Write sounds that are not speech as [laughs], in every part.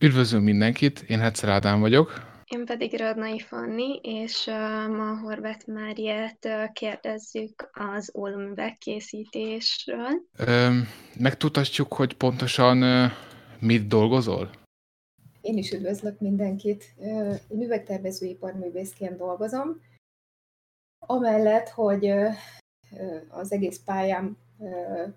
Üdvözlünk mindenkit, én Hetzer Ádám vagyok. Én pedig Radnai Fanni, és ma Horváth Máriát kérdezzük az ólomüveg készítésről. megtudhatjuk, hogy pontosan mit dolgozol? Én is üdvözlök mindenkit. Én üvegtervezőiparművészként dolgozom. Amellett, hogy az egész pályám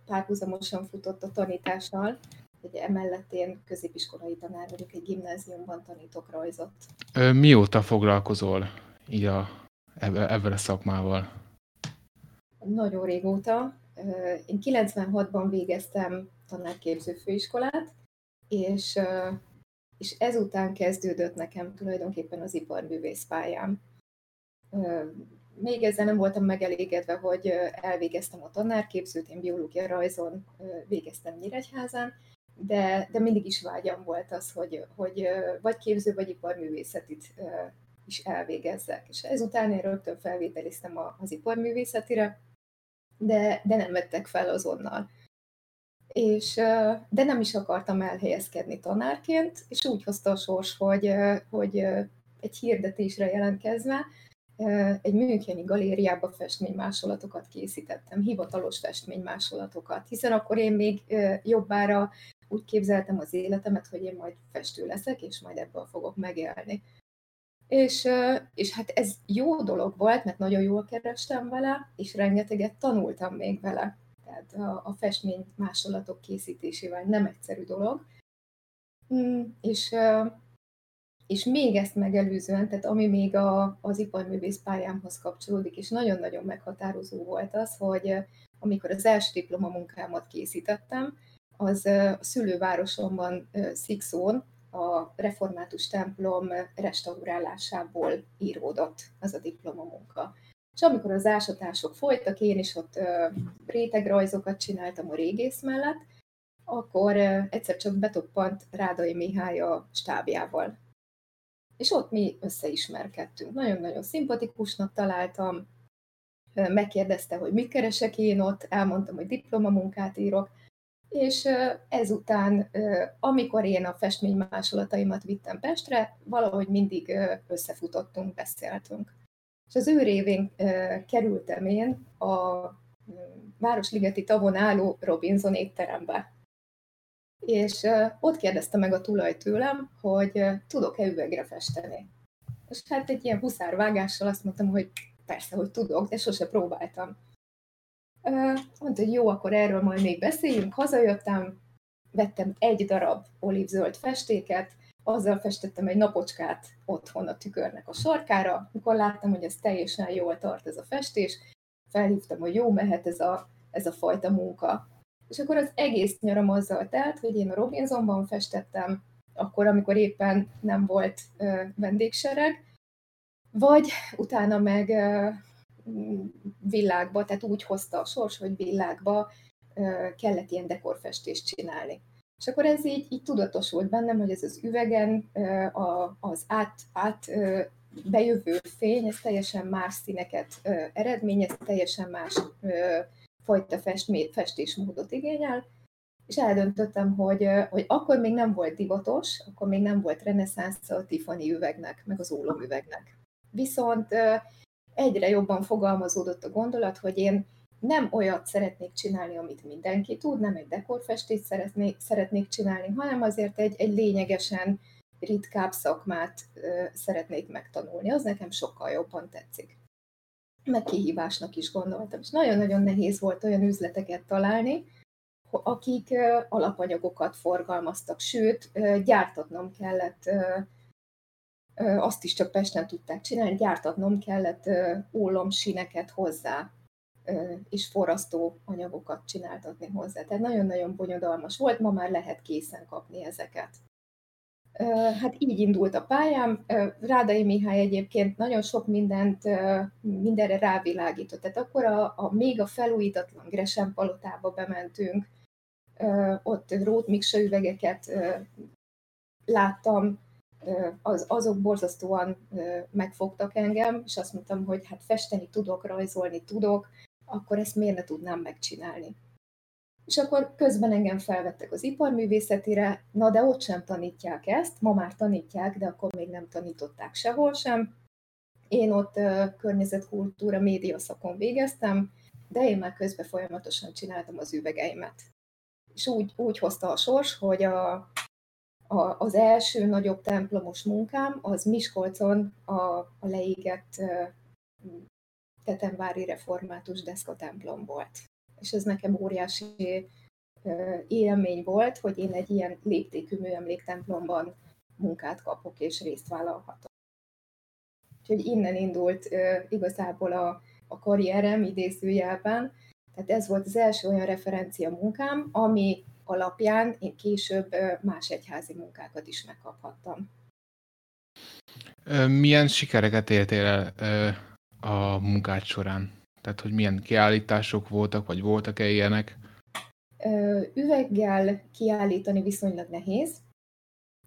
párhuzamosan futott a tanítással, hogy emellett én középiskolai tanár vagyok, egy gimnáziumban tanítok rajzot. Mióta foglalkozol így a, ebben a szakmával? Nagyon régóta. Én 96-ban végeztem tanárképző főiskolát, és, és ezután kezdődött nekem tulajdonképpen az iparművész pályám. Még ezzel nem voltam megelégedve, hogy elvégeztem a tanárképzőt, én biológia rajzon végeztem Nyíregyházán, de, de mindig is vágyam volt az, hogy, hogy vagy képző, vagy iparművészetit is elvégezzek. És ezután én rögtön felvételiztem az iparművészetire, de, de nem vettek fel azonnal. És, de nem is akartam elhelyezkedni tanárként, és úgy hozta a sors, hogy, hogy egy hirdetésre jelentkezve egy Müncheni galériába festménymásolatokat készítettem, hivatalos festménymásolatokat, hiszen akkor én még jobbára úgy képzeltem az életemet, hogy én majd festő leszek, és majd ebből fogok megélni. És, és hát ez jó dolog volt, mert nagyon jól kerestem vele, és rengeteget tanultam még vele. Tehát a, a festmény másolatok készítésével nem egyszerű dolog. Mm, és, és még ezt megelőzően, tehát ami még a, az iparművész pályámhoz kapcsolódik, és nagyon-nagyon meghatározó volt az, hogy amikor az első diplomamunkámat készítettem, az a szülővárosomban Szikszón a református templom restaurálásából íródott az a diplomamunka. És amikor az ásatások folytak, én is ott rétegrajzokat csináltam a régész mellett, akkor egyszer csak betoppant Rádai Mihály a stábjával. És ott mi összeismerkedtünk. Nagyon-nagyon szimpatikusnak találtam, megkérdezte, hogy mit keresek én ott, elmondtam, hogy diplomamunkát írok, és ezután, amikor én a festménymásolataimat vittem Pestre, valahogy mindig összefutottunk, beszéltünk. És az ő révén kerültem én a Városligeti tavon álló Robinson étterembe. És ott kérdezte meg a tulaj tőlem, hogy tudok-e üvegre festeni. És hát egy ilyen huszárvágással azt mondtam, hogy persze, hogy tudok, de sose próbáltam. Mondta, hogy jó, akkor erről majd még beszéljünk. Hazajöttem, vettem egy darab olívzöld festéket, azzal festettem egy napocskát otthon a tükörnek a sarkára. Mikor láttam, hogy ez teljesen jól tart ez a festés, felhívtam, hogy jó, mehet ez a, ez a fajta munka. És akkor az egész nyaram azzal telt, hogy én a Robinsonban festettem, akkor, amikor éppen nem volt ö, vendégsereg, vagy utána meg ö, világba, tehát úgy hozta a sors, hogy világba kellett ilyen dekorfestést csinálni. És akkor ez így, így tudatosult bennem, hogy ez az üvegen az át, át bejövő fény, ez teljesen más színeket eredményez, teljesen más fajta festmé, festésmódot igényel, és eldöntöttem, hogy, hogy akkor még nem volt divatos, akkor még nem volt reneszánsz a Tiffany üvegnek, meg az ólomüvegnek. Viszont egyre jobban fogalmazódott a gondolat, hogy én nem olyat szeretnék csinálni, amit mindenki tud, nem egy dekorfestést szeretnék, szeretnék csinálni, hanem azért egy, egy lényegesen ritkább szakmát ö, szeretnék megtanulni. Az nekem sokkal jobban tetszik. Meg kihívásnak is gondoltam. És nagyon-nagyon nehéz volt olyan üzleteket találni, akik ö, alapanyagokat forgalmaztak, sőt, ö, gyártatnom kellett azt is csak Pesten tudták csinálni, gyártatnom kellett ólomsineket hozzá, és forrasztó anyagokat csináltatni hozzá. Tehát nagyon-nagyon bonyodalmas volt, ma már lehet készen kapni ezeket. Hát így indult a pályám. Rádai Mihály egyébként nagyon sok mindent, mindenre rávilágított. Tehát akkor a, a még a felújítatlan Gresham palotába bementünk, ott Rót Miksa üvegeket láttam, az, azok borzasztóan megfogtak engem, és azt mondtam, hogy hát festeni tudok, rajzolni tudok, akkor ezt miért ne tudnám megcsinálni. És akkor közben engem felvettek az iparművészetire, na de ott sem tanítják ezt, ma már tanítják, de akkor még nem tanították sehol sem. Én ott környezetkultúra, média szakon végeztem, de én már közben folyamatosan csináltam az üvegeimet. És úgy, úgy hozta a sors, hogy a, a, az első nagyobb templomos munkám az Miskolcon a, a leégett Tetemvári református deszkatemplom volt. És ez nekem óriási élmény volt, hogy én egy ilyen léptékű műemléktemplomban munkát kapok és részt vállalhatok. Úgyhogy innen indult igazából a, a karrierem idézőjelben. Tehát ez volt az első olyan referencia munkám, ami alapján én később más egyházi munkákat is megkaphattam. Milyen sikereket éltél el a munkád során? Tehát, hogy milyen kiállítások voltak, vagy voltak-e ilyenek? Üveggel kiállítani viszonylag nehéz,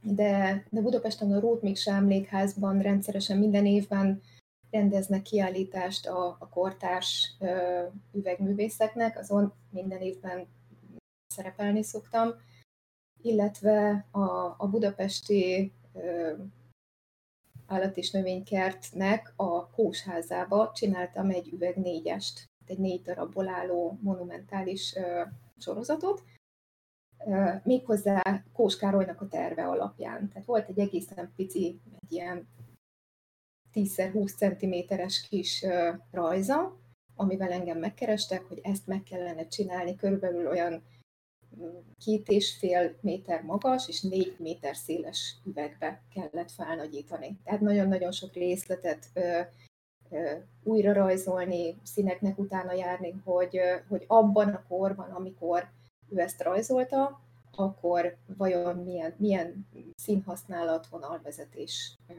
de, de Budapesten a Rót Miksa emlékházban rendszeresen minden évben rendeznek kiállítást a, a kortárs ö, üvegművészeknek, azon minden évben szerepelni szoktam, illetve a, a budapesti ö, állat- és növénykertnek a kósházába csináltam egy üveg négyest, egy négy darabból álló monumentális ö, sorozatot, ö, méghozzá Kós Károlynak a terve alapján. Tehát volt egy egészen pici, egy ilyen 10x20 cm-es kis ö, rajza, amivel engem megkerestek, hogy ezt meg kellene csinálni körülbelül olyan két és fél méter magas és négy méter széles üvegbe kellett felnagyítani. Tehát nagyon-nagyon sok részletet ö, ö, újra rajzolni, színeknek utána járni, hogy, ö, hogy abban a korban, amikor ő ezt rajzolta, akkor vajon milyen, milyen színhasználat, vonalvezetés ö,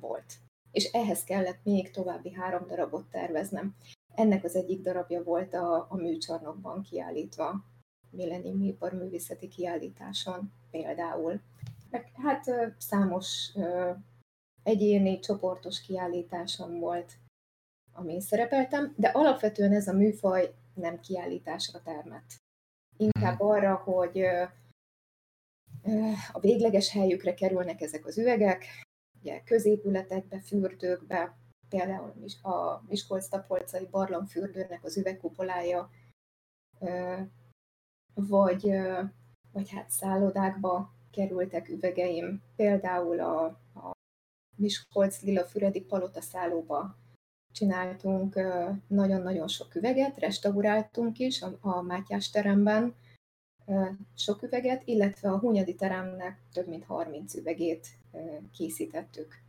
volt. És ehhez kellett még további három darabot terveznem. Ennek az egyik darabja volt a, a műcsarnokban kiállítva millennium iparművészeti kiállításon például. Meg hát számos egyéni, csoportos kiállításon volt, amin szerepeltem, de alapvetően ez a műfaj nem kiállításra termett. Inkább mhm. arra, hogy a végleges helyükre kerülnek ezek az üvegek, ugye középületekbe, fürdőkbe, például a Miskolc-Tapolcai barlangfürdőnek az üvegkupolája vagy, vagy hát szállodákba kerültek üvegeim, például a, a Miskolc Lila Füredi Palota szállóba csináltunk nagyon-nagyon sok üveget, restauráltunk is a, a Mátyás teremben sok üveget, illetve a Hunyadi teremnek több mint 30 üvegét készítettük.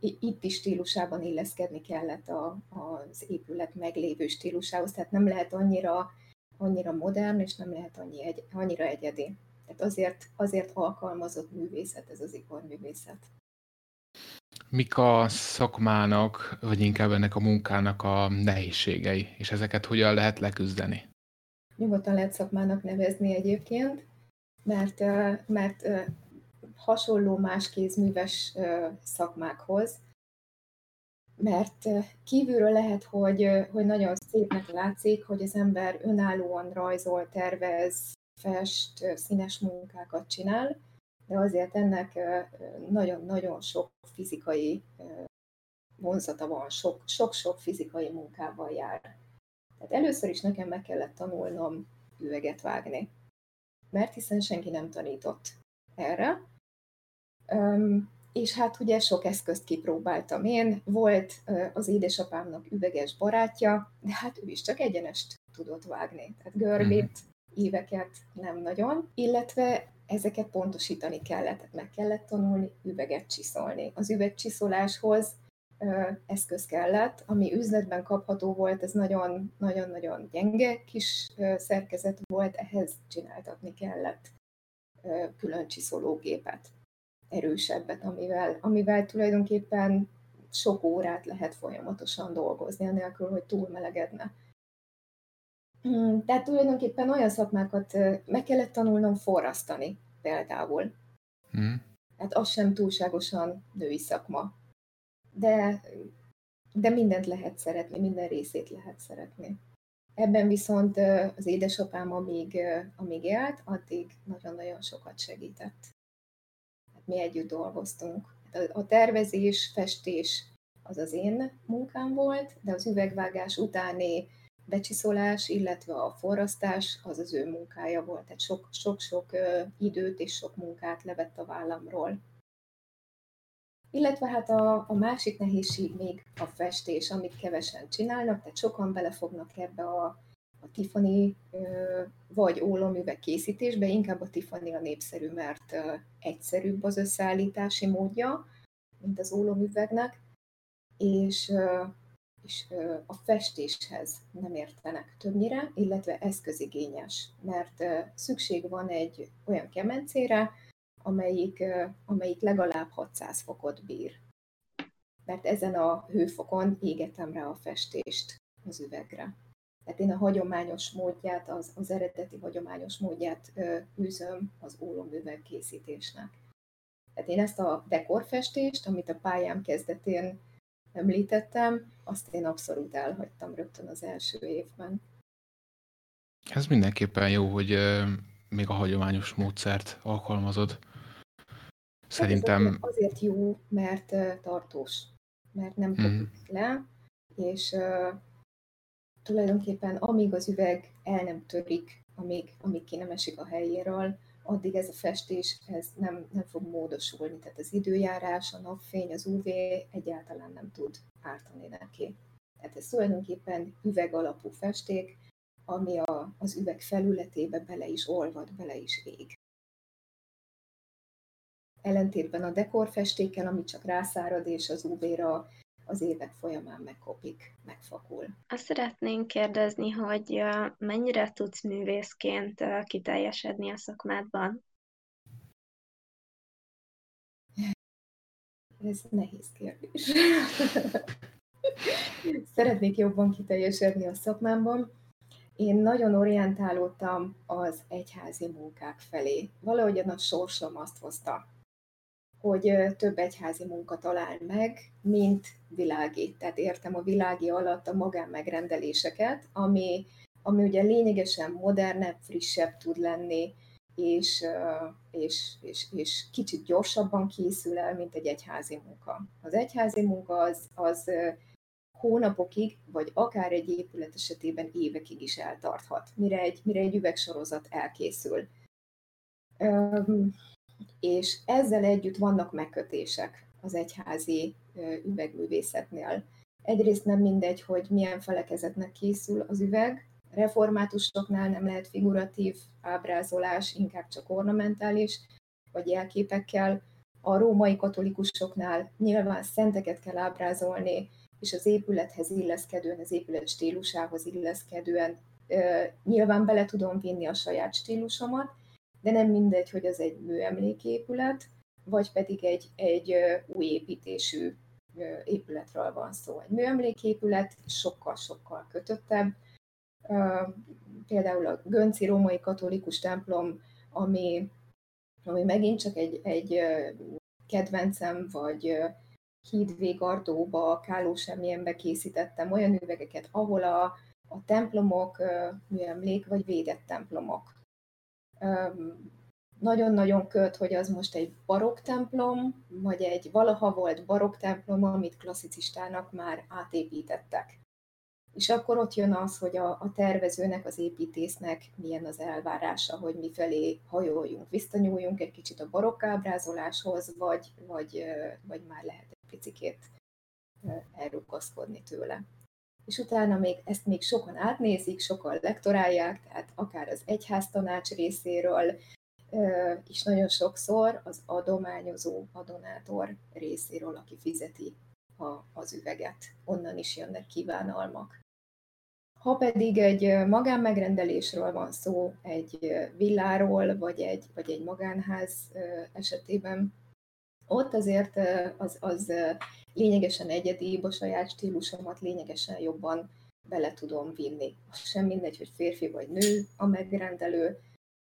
Itt is stílusában illeszkedni kellett a, az épület meglévő stílusához, tehát nem lehet annyira annyira modern, és nem lehet annyi egy, annyira egyedi. Tehát azért, azért alkalmazott művészet ez az iparművészet. Mik a szakmának, vagy inkább ennek a munkának a nehézségei, és ezeket hogyan lehet leküzdeni? Nyugodtan lehet szakmának nevezni egyébként, mert, mert hasonló más kézműves szakmákhoz, mert kívülről lehet, hogy, hogy nagyon szépnek látszik, hogy az ember önállóan rajzol, tervez, fest, színes munkákat csinál, de azért ennek nagyon-nagyon sok fizikai vonzata van, sok-sok fizikai munkával jár. Tehát először is nekem meg kellett tanulnom üveget vágni, mert hiszen senki nem tanított erre és hát ugye sok eszközt kipróbáltam én. Volt az édesapámnak üveges barátja, de hát ő is csak egyenest tudott vágni. Tehát görbét, mhm. éveket nem nagyon, illetve ezeket pontosítani kellett, tehát meg kellett tanulni üveget csiszolni. Az üvegcsiszoláshoz eszköz kellett, ami üzletben kapható volt, ez nagyon-nagyon gyenge kis szerkezet volt, ehhez csináltatni kellett külön csiszológépet erősebbet, amivel, amivel tulajdonképpen sok órát lehet folyamatosan dolgozni, anélkül, hogy túl melegedne. Hmm, tehát tulajdonképpen olyan szakmákat meg kellett tanulnom forrasztani például. Mm. Hát az sem túlságosan női szakma. De, de mindent lehet szeretni, minden részét lehet szeretni. Ebben viszont az édesapám, amíg, amíg élt, addig nagyon-nagyon sokat segített. Mi együtt dolgoztunk. A tervezés, festés az az én munkám volt, de az üvegvágás utáni becsiszolás, illetve a forrasztás az az ő munkája volt. Tehát sok-sok időt és sok munkát levett a vállamról. Illetve hát a, a másik nehézség még a festés, amit kevesen csinálnak, tehát sokan belefognak ebbe a, a Tiffany vagy ólomüveg készítésbe, inkább a Tiffany a népszerű, mert egyszerűbb az összeállítási módja, mint az ólomüvegnek, és, és a festéshez nem értenek többnyire, illetve eszközigényes, mert szükség van egy olyan kemencére, amelyik, amelyik legalább 600 fokot bír. Mert ezen a hőfokon égetem rá a festést az üvegre. Tehát én a hagyományos módját, az, az eredeti hagyományos módját ö, űzöm az ólomüveg készítésnek. Tehát én ezt a dekorfestést, amit a pályám kezdetén említettem, azt én abszolút elhagytam rögtön az első évben. Ez mindenképpen jó, hogy még a hagyományos módszert alkalmazod. Szerintem... Hát azért jó, mert tartós, mert nem kopik mm. le, és tulajdonképpen amíg az üveg el nem törik, amíg, amíg ki nem esik a helyéről, addig ez a festés ez nem, nem fog módosulni. Tehát az időjárás, a napfény, az UV egyáltalán nem tud ártani neki. Tehát ez tulajdonképpen üveg alapú festék, ami a, az üveg felületébe bele is olvad, bele is ég ellentétben a dekorfestékkel, ami csak rászárad, és az UV-ra az évek folyamán megkopik, megfakul. Azt szeretnénk kérdezni, hogy mennyire tudsz művészként kiteljesedni a szakmádban? Ez nehéz kérdés. [laughs] Szeretnék jobban kiteljesedni a szakmámban. Én nagyon orientálódtam az egyházi munkák felé. Valahogyan a sorsom azt hozta hogy több egyházi munka talál meg, mint világi. Tehát értem a világi alatt a magánmegrendeléseket, ami, ami ugye lényegesen modernebb, frissebb tud lenni, és, és, és, és kicsit gyorsabban készül el, mint egy egyházi munka. Az egyházi munka az, az hónapokig, vagy akár egy épület esetében évekig is eltarthat, mire egy, mire egy üvegsorozat elkészül és ezzel együtt vannak megkötések az egyházi üvegművészetnél. Egyrészt nem mindegy, hogy milyen felekezetnek készül az üveg, reformátusoknál nem lehet figuratív ábrázolás, inkább csak ornamentális, vagy jelképekkel. A római katolikusoknál nyilván szenteket kell ábrázolni, és az épülethez illeszkedően, az épület stílusához illeszkedően nyilván bele tudom vinni a saját stílusomat, de nem mindegy, hogy az egy műemléképület, vagy pedig egy, egy új építésű épületről van szó. Egy műemléképület sokkal-sokkal kötöttebb. Például a Gönci római katolikus templom, ami, ami megint csak egy, egy kedvencem, vagy hídvégardóba, Kálósemmienbe készítettem olyan üvegeket, ahol a, a templomok műemlék vagy védett templomok nagyon-nagyon köt, hogy az most egy barokk templom, vagy egy valaha volt barokk templom, amit klasszicistának már átépítettek. És akkor ott jön az, hogy a, a tervezőnek, az építésznek milyen az elvárása, hogy mi felé hajoljunk, visszanyúljunk egy kicsit a barokk ábrázoláshoz, vagy, vagy, vagy már lehet egy picikét elrugaszkodni tőle és utána még ezt még sokan átnézik, sokan lektorálják, tehát akár az egyháztanács részéről, és nagyon sokszor az adományozó, adonátor részéről, aki fizeti a, az üveget. Onnan is jönnek kívánalmak. Ha pedig egy magánmegrendelésről van szó, egy villáról, vagy egy, vagy egy magánház esetében, ott azért az, az lényegesen egyedi, a saját stílusomat lényegesen jobban bele tudom vinni. Sem mindegy, hogy férfi vagy nő a megrendelő,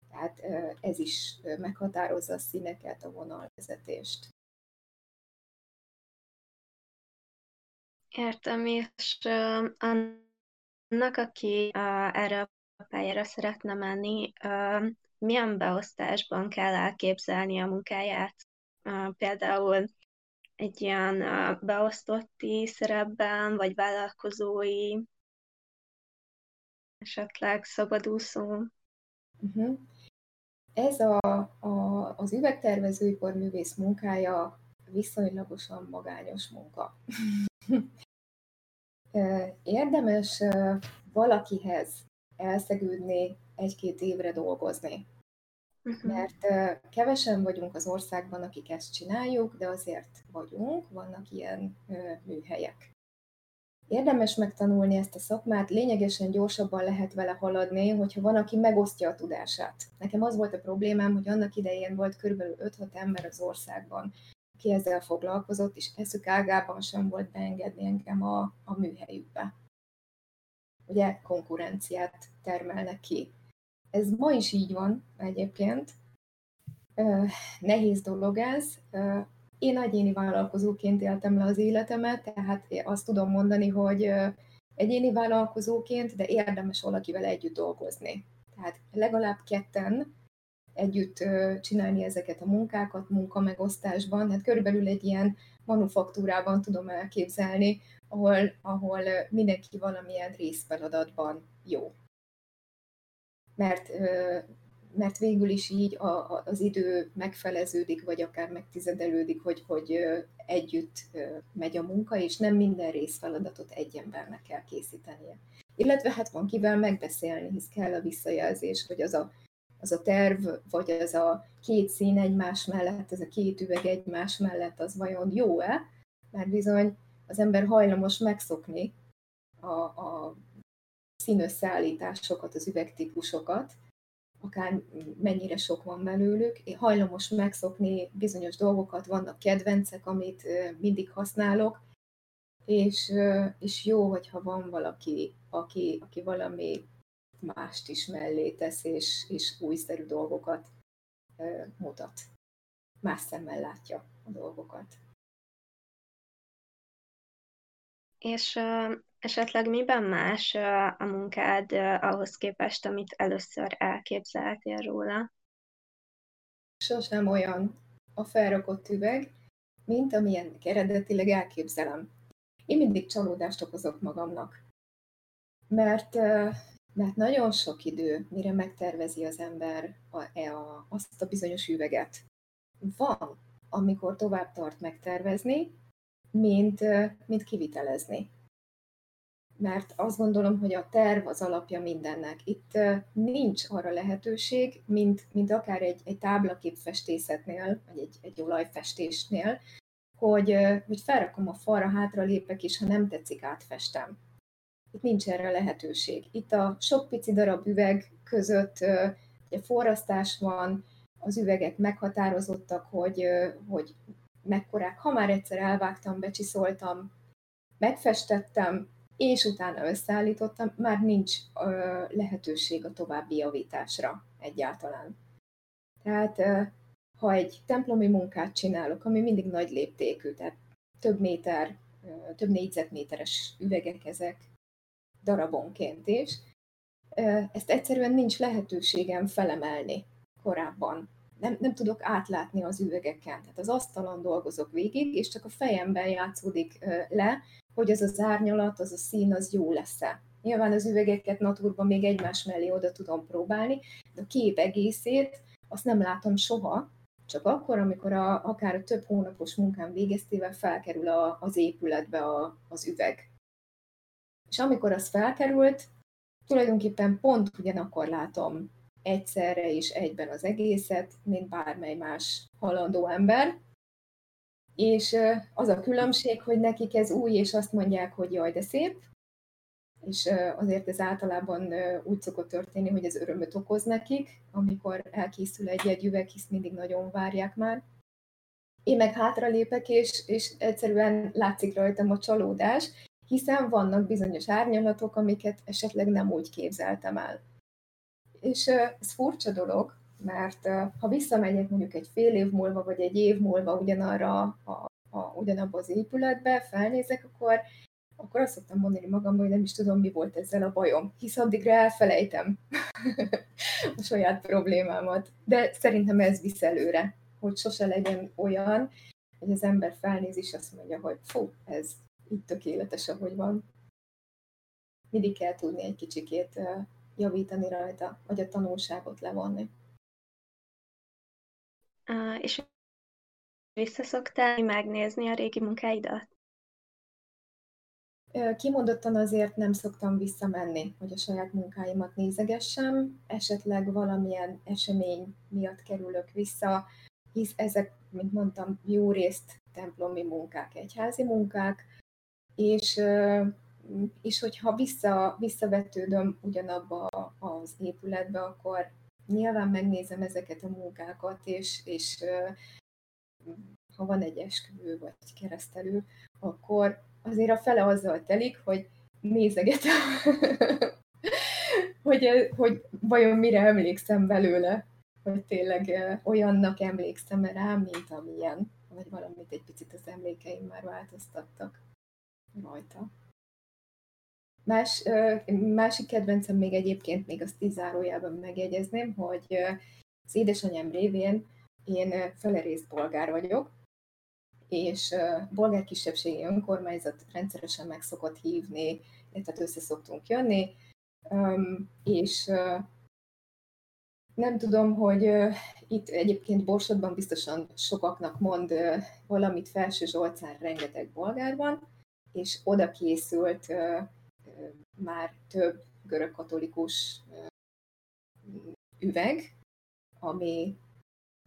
tehát ez is meghatározza a színeket, a vonalvezetést. Értem, és Annak, aki erre a pályára szeretne menni, milyen beosztásban kell elképzelni a munkáját? Például egy ilyen beosztotti szerepben, vagy vállalkozói, esetleg szabadúszó. Uh-huh. Ez a, a, az üvegtervezőipar művész munkája viszonylagosan magányos munka. [laughs] Érdemes valakihez elszegődni egy-két évre dolgozni. Uh-huh. Mert kevesen vagyunk az országban, akik ezt csináljuk, de azért vagyunk, vannak ilyen műhelyek. Érdemes megtanulni ezt a szakmát, lényegesen gyorsabban lehet vele haladni, hogyha van, aki megosztja a tudását. Nekem az volt a problémám, hogy annak idején volt kb. 5-6 ember az országban, aki ezzel foglalkozott, és eszük ágában sem volt beengedni engem a, a műhelyükbe. Ugye konkurenciát termelnek ki. Ez ma is így van egyébként. Nehéz dolog ez. Én egyéni vállalkozóként éltem le az életemet, tehát azt tudom mondani, hogy egyéni vállalkozóként, de érdemes valakivel együtt dolgozni. Tehát legalább ketten együtt csinálni ezeket a munkákat, munkamegosztásban. Hát körülbelül egy ilyen manufaktúrában tudom elképzelni, ahol, ahol mindenki valamilyen részfeladatban jó. Mert mert végül is így a, a, az idő megfeleződik, vagy akár megtizedelődik, hogy, hogy együtt megy a munka, és nem minden részfeladatot egy embernek kell készítenie. Illetve hát van kivel megbeszélni, hisz kell a visszajelzés, hogy az a, az a terv, vagy az a két szín egymás mellett, ez a két üveg egymás mellett, az vajon jó-e? Mert bizony az ember hajlamos megszokni a, a színösszeállításokat, az üvegtípusokat, akár mennyire sok van belőlük. Én hajlamos megszokni bizonyos dolgokat, vannak kedvencek, amit mindig használok, és, és jó, hogyha van valaki, aki, aki valami mást is mellé tesz, és, és újszerű dolgokat mutat. Más szemmel látja a dolgokat. És Esetleg miben más a munkád ahhoz képest, amit először elképzeltél róla? Sosem olyan a felrakott üveg, mint amilyen eredetileg elképzelem. Én mindig csalódást okozok magamnak. Mert, mert nagyon sok idő, mire megtervezi az ember a, e a, azt a bizonyos üveget. Van, amikor tovább tart megtervezni, mint, mint kivitelezni mert azt gondolom, hogy a terv az alapja mindennek. Itt nincs arra lehetőség, mint, mint akár egy, egy táblaképfestészetnél, vagy egy, egy olajfestésnél, hogy, hogy felrakom a falra, hátra lépek, és ha nem tetszik, átfestem. Itt nincs erre lehetőség. Itt a sok pici darab üveg között ugye forrasztás van, az üvegek meghatározottak, hogy, hogy mekkorák. Ha már egyszer elvágtam, becsiszoltam, megfestettem, és utána összeállítottam, már nincs ö, lehetőség a további javításra egyáltalán. Tehát ö, ha egy templomi munkát csinálok, ami mindig nagy léptékű, tehát több méter, ö, több négyzetméteres üvegek ezek darabonként is, ö, ezt egyszerűen nincs lehetőségem felemelni korábban. Nem, nem tudok átlátni az üvegeken. Tehát az asztalon dolgozok végig, és csak a fejemben játszódik le, hogy az az árnyalat, az a szín, az jó lesz-e. Nyilván az üvegeket naturban még egymás mellé oda tudom próbálni, de a kép egészét azt nem látom soha, csak akkor, amikor a, akár a több hónapos munkám végeztével felkerül a, az épületbe a, az üveg. És amikor az felkerült, tulajdonképpen pont ugyanakkor látom egyszerre és egyben az egészet, mint bármely más halandó ember, és az a különbség, hogy nekik ez új, és azt mondják, hogy jaj, de szép, és azért ez általában úgy szokott történni, hogy ez örömöt okoz nekik, amikor elkészül egy-egy üveg, hisz mindig nagyon várják már. Én meg hátralépek, és, és egyszerűen látszik rajtam a csalódás, hiszen vannak bizonyos árnyalatok, amiket esetleg nem úgy képzeltem el. És ez furcsa dolog, mert ha visszamegyek mondjuk egy fél év múlva, vagy egy év múlva ugyanarra a, a, ugyanabba az épületbe, felnézek, akkor akkor azt szoktam mondani magamban, hogy nem is tudom, mi volt ezzel a bajom, hisz addigra elfelejtem [laughs] a saját problémámat. De szerintem ez visz előre, hogy sose legyen olyan, hogy az ember felnéz és azt mondja, hogy fú, ez így tökéletes, ahogy van. Mindig kell tudni egy kicsikét javítani rajta, vagy a tanulságot levonni. És visszaszoktál megnézni a régi munkáidat? Kimondottan azért nem szoktam visszamenni, hogy a saját munkáimat nézegessem, esetleg valamilyen esemény miatt kerülök vissza, hisz ezek, mint mondtam, jó részt templomi munkák, egyházi munkák, és, és hogyha vissza, visszavetődöm ugyanabba az épületbe, akkor nyilván megnézem ezeket a munkákat, és, és ha van egy esküvő vagy keresztelő, akkor azért a fele azzal telik, hogy nézegetem, [laughs] hogy, hogy vajon mire emlékszem belőle, hogy tényleg olyannak emlékszem rá, mint amilyen, vagy valamit egy picit az emlékeim már változtattak rajta. Más, másik kedvencem még egyébként, még azt is zárójában megjegyezném, hogy az édesanyám révén én felerészt bolgár vagyok, és bolgár kisebbségi önkormányzat rendszeresen meg szokott hívni, tehát össze szoktunk jönni, és nem tudom, hogy itt egyébként Borsodban biztosan sokaknak mond valamit Felső Zsolcán rengeteg bolgár van, és oda készült már több görögkatolikus üveg, ami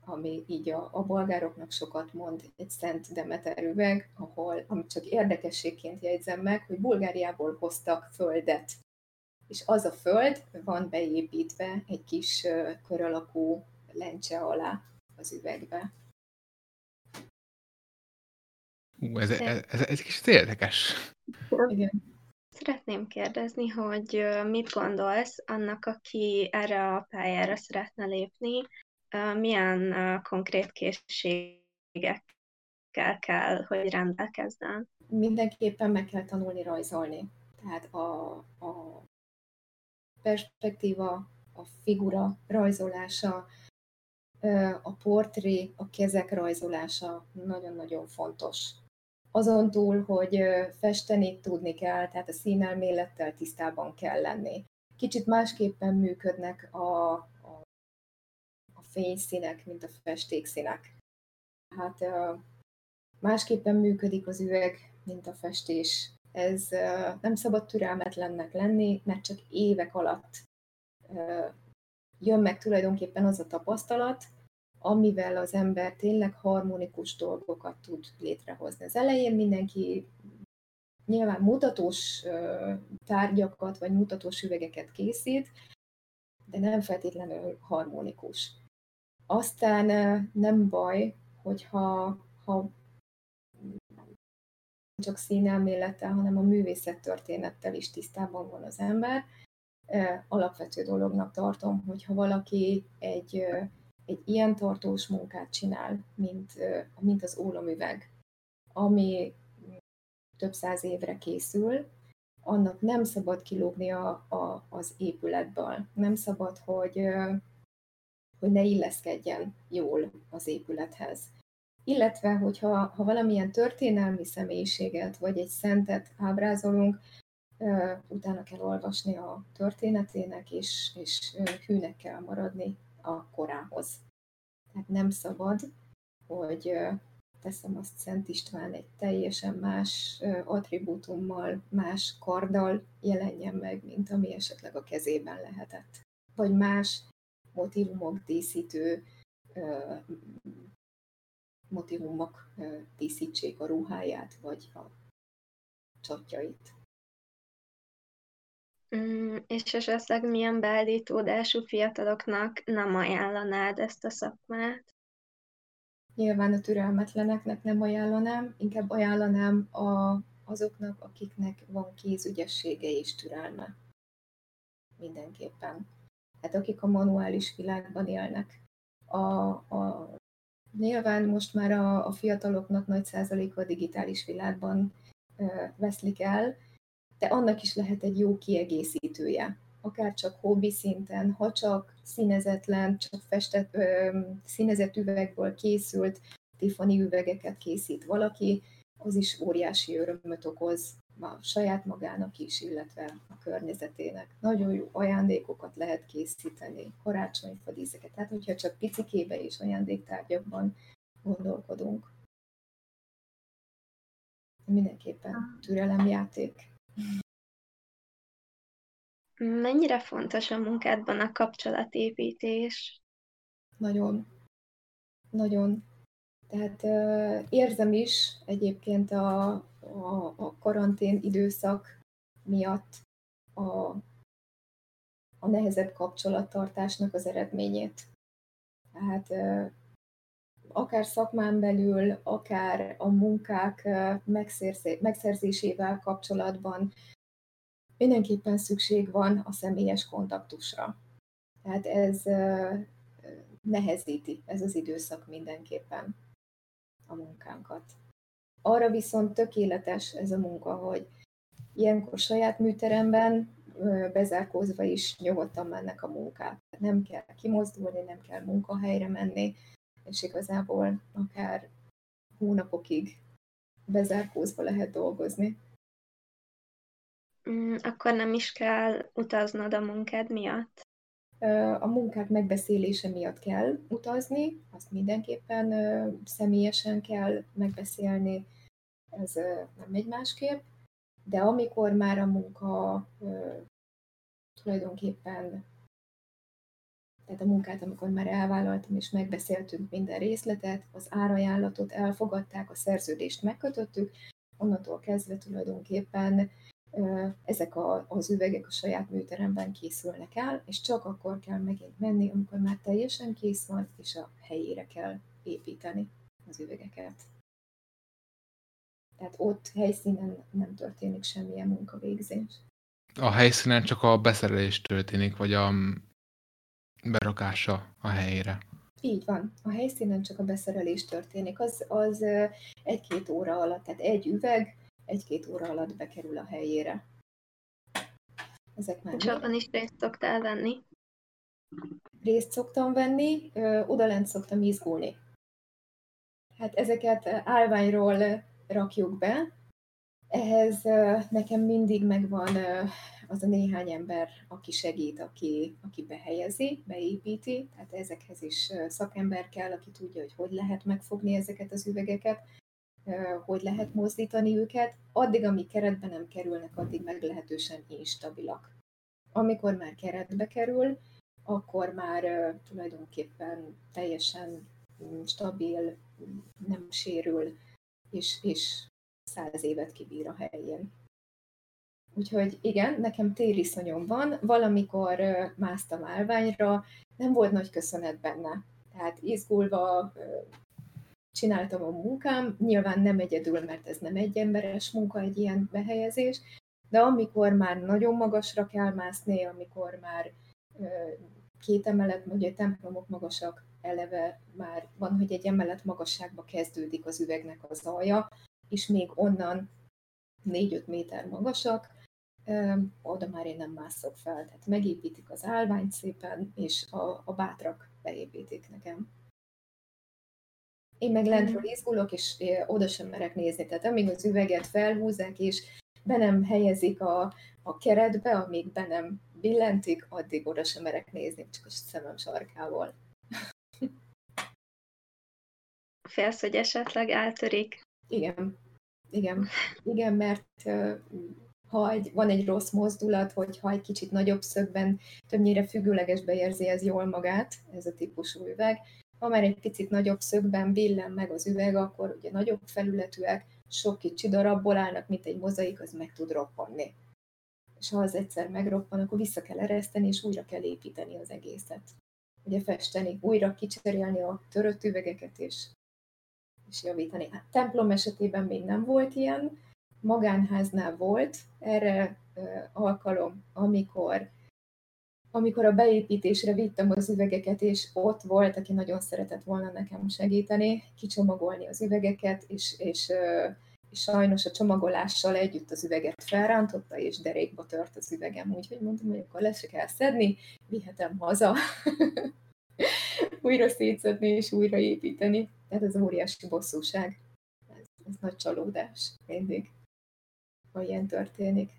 ami így a, a bolgároknak sokat mond, egy Szent Demeter üveg, ahol, amit csak érdekességként jegyzem meg, hogy Bulgáriából hoztak földet. És az a föld van beépítve egy kis kör alakú lencse alá az üvegbe. Ú, ez, ez, ez, ez kicsit érdekes. Igen. Szeretném kérdezni, hogy mit gondolsz annak, aki erre a pályára szeretne lépni, milyen konkrét készségekkel kell, hogy rendelkezzen? Mindenképpen meg kell tanulni rajzolni. Tehát a, a perspektíva, a figura rajzolása, a portré, a kezek rajzolása nagyon-nagyon fontos. Azon túl, hogy festeni tudni kell, tehát a színelmélettel tisztában kell lenni. Kicsit másképpen működnek a, fényszínek, mint a festékszínek. Hát másképpen működik az üveg, mint a festés. Ez nem szabad türelmetlennek lenni, mert csak évek alatt jön meg tulajdonképpen az a tapasztalat, amivel az ember tényleg harmonikus dolgokat tud létrehozni. Az elején mindenki nyilván mutatós tárgyakat, vagy mutatós üvegeket készít, de nem feltétlenül harmonikus. Aztán nem baj, hogyha ha csak színelmélettel, hanem a művészettörténettel is tisztában van az ember. Alapvető dolognak tartom, hogyha valaki egy, egy ilyen tartós munkát csinál, mint, mint az ólomüveg, ami több száz évre készül, annak nem szabad kilógni a, a, az épületből. Nem szabad, hogy, hogy ne illeszkedjen jól az épülethez. Illetve, hogyha ha valamilyen történelmi személyiséget vagy egy szentet ábrázolunk, utána kell olvasni a történetének, és, és hűnek kell maradni a korához. Tehát nem szabad, hogy teszem azt Szent István egy teljesen más attribútummal, más karddal jelenjen meg, mint ami esetleg a kezében lehetett. Vagy más motivumok díszítő motivumok díszítsék a ruháját, vagy a csatjait. Mm, és esetleg milyen beállítódású fiataloknak nem ajánlanád ezt a szakmát? Nyilván a türelmetleneknek nem ajánlanám, inkább ajánlanám a, azoknak, akiknek van kézügyessége és türelme. Mindenképpen hát akik a manuális világban élnek. A, a, nyilván most már a, a fiataloknak nagy százaléka a digitális világban veszlik el, de annak is lehet egy jó kiegészítője. Akár csak hobbi szinten, ha csak színezetlen, csak festett, ö, színezett üvegből készült Tiffany üvegeket készít valaki, az is óriási örömöt okoz a saját magának is, illetve a környezetének. Nagyon jó ajándékokat lehet készíteni, karácsonyfa díszeket. Tehát, hogyha csak picikébe és ajándéktárgyakban gondolkodunk. Mindenképpen türelemjáték. Mennyire fontos a munkádban a kapcsolatépítés? Nagyon. Nagyon. Tehát érzem is egyébként a, a, a karantén időszak miatt a, a nehezebb kapcsolattartásnak az eredményét. Tehát akár szakmán belül, akár a munkák megszerzésével kapcsolatban mindenképpen szükség van a személyes kontaktusra. Tehát ez nehezíti, ez az időszak mindenképpen a munkánkat. Arra viszont tökéletes ez a munka, hogy ilyenkor saját műteremben bezárkózva is nyugodtan mennek a munkák. Nem kell kimozdulni, nem kell munkahelyre menni, és igazából akár hónapokig bezárkózva lehet dolgozni. Mm, akkor nem is kell utaznod a munkád miatt? A munkák megbeszélése miatt kell utazni, azt mindenképpen személyesen kell megbeszélni, ez nem egy másképp, de amikor már a munka tulajdonképpen, tehát a munkát, amikor már elvállaltam és megbeszéltünk minden részletet, az árajánlatot elfogadták, a szerződést megkötöttük, onnantól kezdve tulajdonképpen ezek a, az üvegek a saját műteremben készülnek el, és csak akkor kell megint menni, amikor már teljesen kész van, és a helyére kell építeni az üvegeket. Tehát ott helyszínen nem történik semmilyen munkavégzés. A helyszínen csak a beszerelés történik, vagy a berakása a helyére. Így van. A helyszínen csak a beszerelés történik. Az, az egy-két óra alatt, tehát egy üveg, egy-két óra alatt bekerül a helyére. Ezek már És abban is részt szoktál venni? Részt szoktam venni, oda lent szoktam izgulni. Hát ezeket állványról rakjuk be, ehhez nekem mindig megvan az a néhány ember, aki segít, aki, aki behelyezi, beépíti, tehát ezekhez is szakember kell, aki tudja, hogy hogy lehet megfogni ezeket az üvegeket, hogy lehet mozdítani őket, addig, amíg keretbe nem kerülnek, addig meglehetősen instabilak. Amikor már keretbe kerül, akkor már tulajdonképpen teljesen mm, stabil, nem sérül, és, és száz évet kibír a helyén. Úgyhogy igen, nekem tériszonyom van, valamikor másztam állványra, nem volt nagy köszönet benne. Tehát izgulva csináltam a munkám, nyilván nem egyedül, mert ez nem egy emberes munka, egy ilyen behelyezés, de amikor már nagyon magasra kell mászni, amikor már két emelet, a templomok magasak, eleve már van, hogy egy emelet magasságba kezdődik az üvegnek az alja, és még onnan 4-5 méter magasak, oda már én nem mászok fel. Tehát megépítik az állványt szépen, és a, a bátrak beépítik nekem. Én meg lentről mm. izgulok, és oda sem merek nézni. Tehát amíg az üveget felhúzzák, és be nem helyezik a, a keretbe, amíg be nem billentik, addig oda sem merek nézni, csak a szemem sarkával. Félsz, hogy esetleg eltörik? Igen. Igen. Igen, mert ha egy, van egy rossz mozdulat, hogy ha egy kicsit nagyobb szögben, többnyire függőlegesbe érzi ez jól magát, ez a típusú üveg, ha már egy picit nagyobb szögben billen meg az üveg, akkor ugye nagyobb felületűek, sok kicsi darabból állnak, mint egy mozaik, az meg tud roppanni. És ha az egyszer megroppan, akkor vissza kell ereszteni, és újra kell építeni az egészet. Ugye festeni, újra kicserélni a törött üvegeket, és, és javítani. Hát templom esetében még nem volt ilyen, magánháznál volt erre alkalom, amikor amikor a beépítésre vittem az üvegeket, és ott volt, aki nagyon szeretett volna nekem segíteni, kicsomagolni az üvegeket, és, és, és sajnos a csomagolással együtt az üveget felrántotta, és derékba tört az üvegem, úgyhogy mondtam, hogy akkor lesz kell szedni, vihetem haza, [laughs] újra szétszedni és újra építeni. Tehát ez óriási bosszúság. Ez, ez nagy csalódás mindig, ha ilyen történik.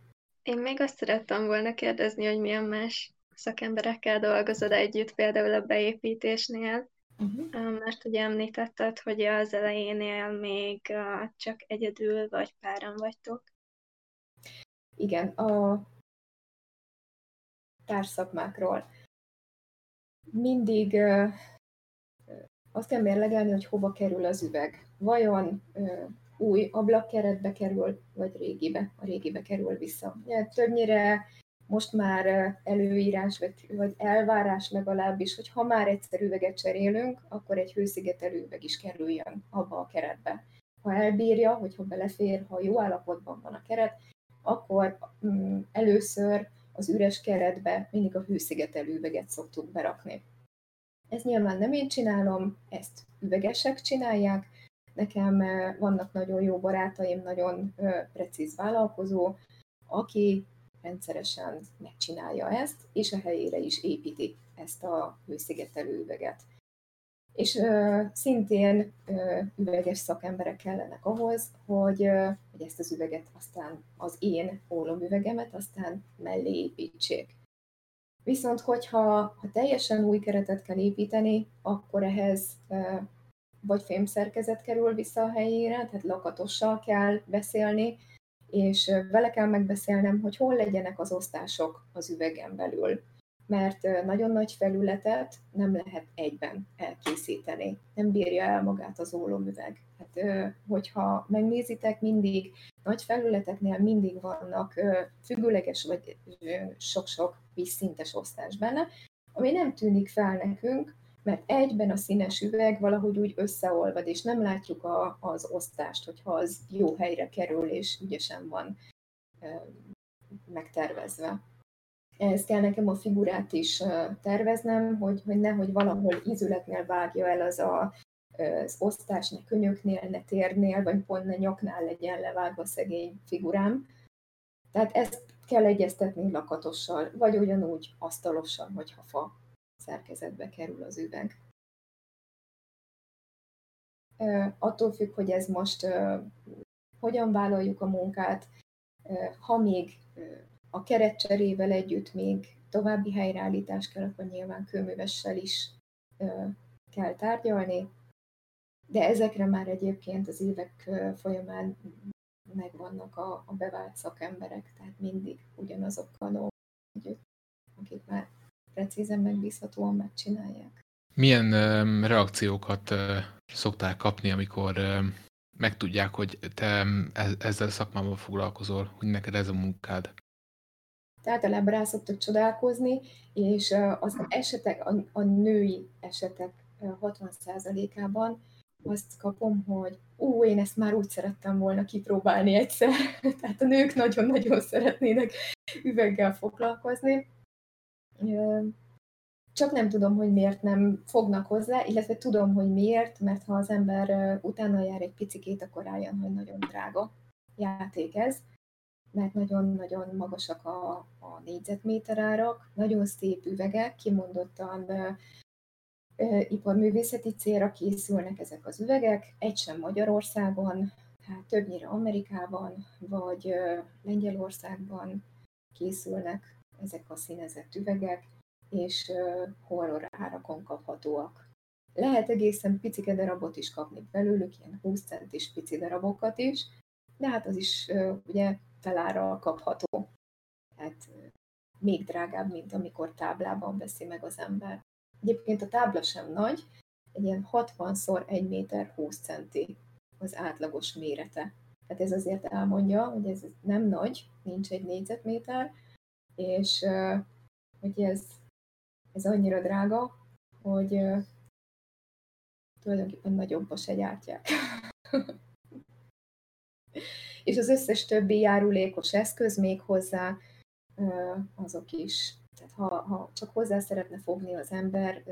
Én még azt szerettem volna kérdezni, hogy milyen más szakemberekkel dolgozod együtt, például a beépítésnél, uh-huh. mert ugye említetted, hogy az elejénél még csak egyedül vagy páran vagytok. Igen, a társzakmákról. Mindig azt kell mérlegelni, hogy hova kerül az üveg. Vajon új ablakkeretbe kerül, vagy régibe, a régibe kerül vissza. Többnyire most már előírás, vagy elvárás legalábbis, hogy ha már egyszer üveget cserélünk, akkor egy hőszigetelő üveg is kerüljön abba a keretbe. Ha elbírja, hogyha belefér, ha jó állapotban van a keret, akkor mm, először az üres keretbe mindig a hőszigetelő üveget szoktuk berakni. Ez nyilván nem én csinálom, ezt üvegesek csinálják, nekem vannak nagyon jó barátaim, nagyon precíz vállalkozó, aki rendszeresen megcsinálja ezt, és a helyére is építi ezt a hőszigetelő üveget. És ö, szintén ö, üveges szakemberek kellenek ahhoz, hogy, ö, hogy ezt az üveget aztán az én ólomüvegemet aztán mellé építsék. Viszont, hogyha ha teljesen új keretet kell építeni, akkor ehhez vagy fémszerkezet kerül vissza a helyére, tehát lakatossal kell beszélni, és vele kell megbeszélnem, hogy hol legyenek az osztások az üvegen belül. Mert nagyon nagy felületet nem lehet egyben elkészíteni. Nem bírja el magát az ólomüveg. Hát, hogyha megnézitek, mindig nagy felületeknél mindig vannak függőleges vagy sok-sok vízszintes osztás benne, ami nem tűnik fel nekünk, mert egyben a színes üveg valahogy úgy összeolvad, és nem látjuk a, az osztást, hogyha az jó helyre kerül, és ügyesen van e, megtervezve. Ehhez kell nekem a figurát is terveznem, hogy, hogy nehogy valahol ízületnél vágja el az a, az osztás, ne könyöknél, ne térnél, vagy pont ne nyaknál legyen levágva szegény figurám. Tehát ezt kell egyeztetni lakatossal, vagy ugyanúgy asztalosan, hogyha fa szerkezetbe kerül az üveg. Attól függ, hogy ez most hogyan vállaljuk a munkát, ha még a keretcserével együtt még további helyreállítás kell, akkor nyilván kőművessel is kell tárgyalni, de ezekre már egyébként az évek folyamán megvannak a, a bevált szakemberek, tehát mindig ugyanazokkal együtt, akik már precízen, megbízhatóan megcsinálják. Milyen um, reakciókat uh, szoktál kapni, amikor um, megtudják, hogy te ezzel a szakmával foglalkozol, hogy neked ez a munkád? általában rá szoktak csodálkozni, és az esetek, a, a női esetek 60%-ában azt kapom, hogy ú, én ezt már úgy szerettem volna kipróbálni egyszer. [laughs] Tehát a nők nagyon-nagyon szeretnének üveggel foglalkozni. Csak nem tudom, hogy miért nem fognak hozzá, illetve tudom, hogy miért, mert ha az ember utána jár egy picikét, akkor rájön, hogy nagyon drága játék ez, mert nagyon-nagyon magasak a, a négyzetméter árak, nagyon szép üvegek, kimondottan iparművészeti célra készülnek ezek az üvegek, egy sem Magyarországon, tehát többnyire Amerikában vagy Lengyelországban készülnek ezek a színezett üvegek, és horror árakon kaphatóak. Lehet egészen picike darabot is kapni belőlük, ilyen 20 centis pici darabokat is, de hát az is ugye felárral kapható. Tehát még drágább, mint amikor táblában veszi meg az ember. Egyébként a tábla sem nagy, egy ilyen 60 x 1 méter 20 centi az átlagos mérete. Tehát ez azért elmondja, hogy ez nem nagy, nincs egy négyzetméter, és hogy ez, ez annyira drága, hogy tulajdonképpen nagyobbba se gyártják. [laughs] és az összes többi járulékos eszköz még hozzá, azok is. Tehát ha, ha csak hozzá szeretne fogni az ember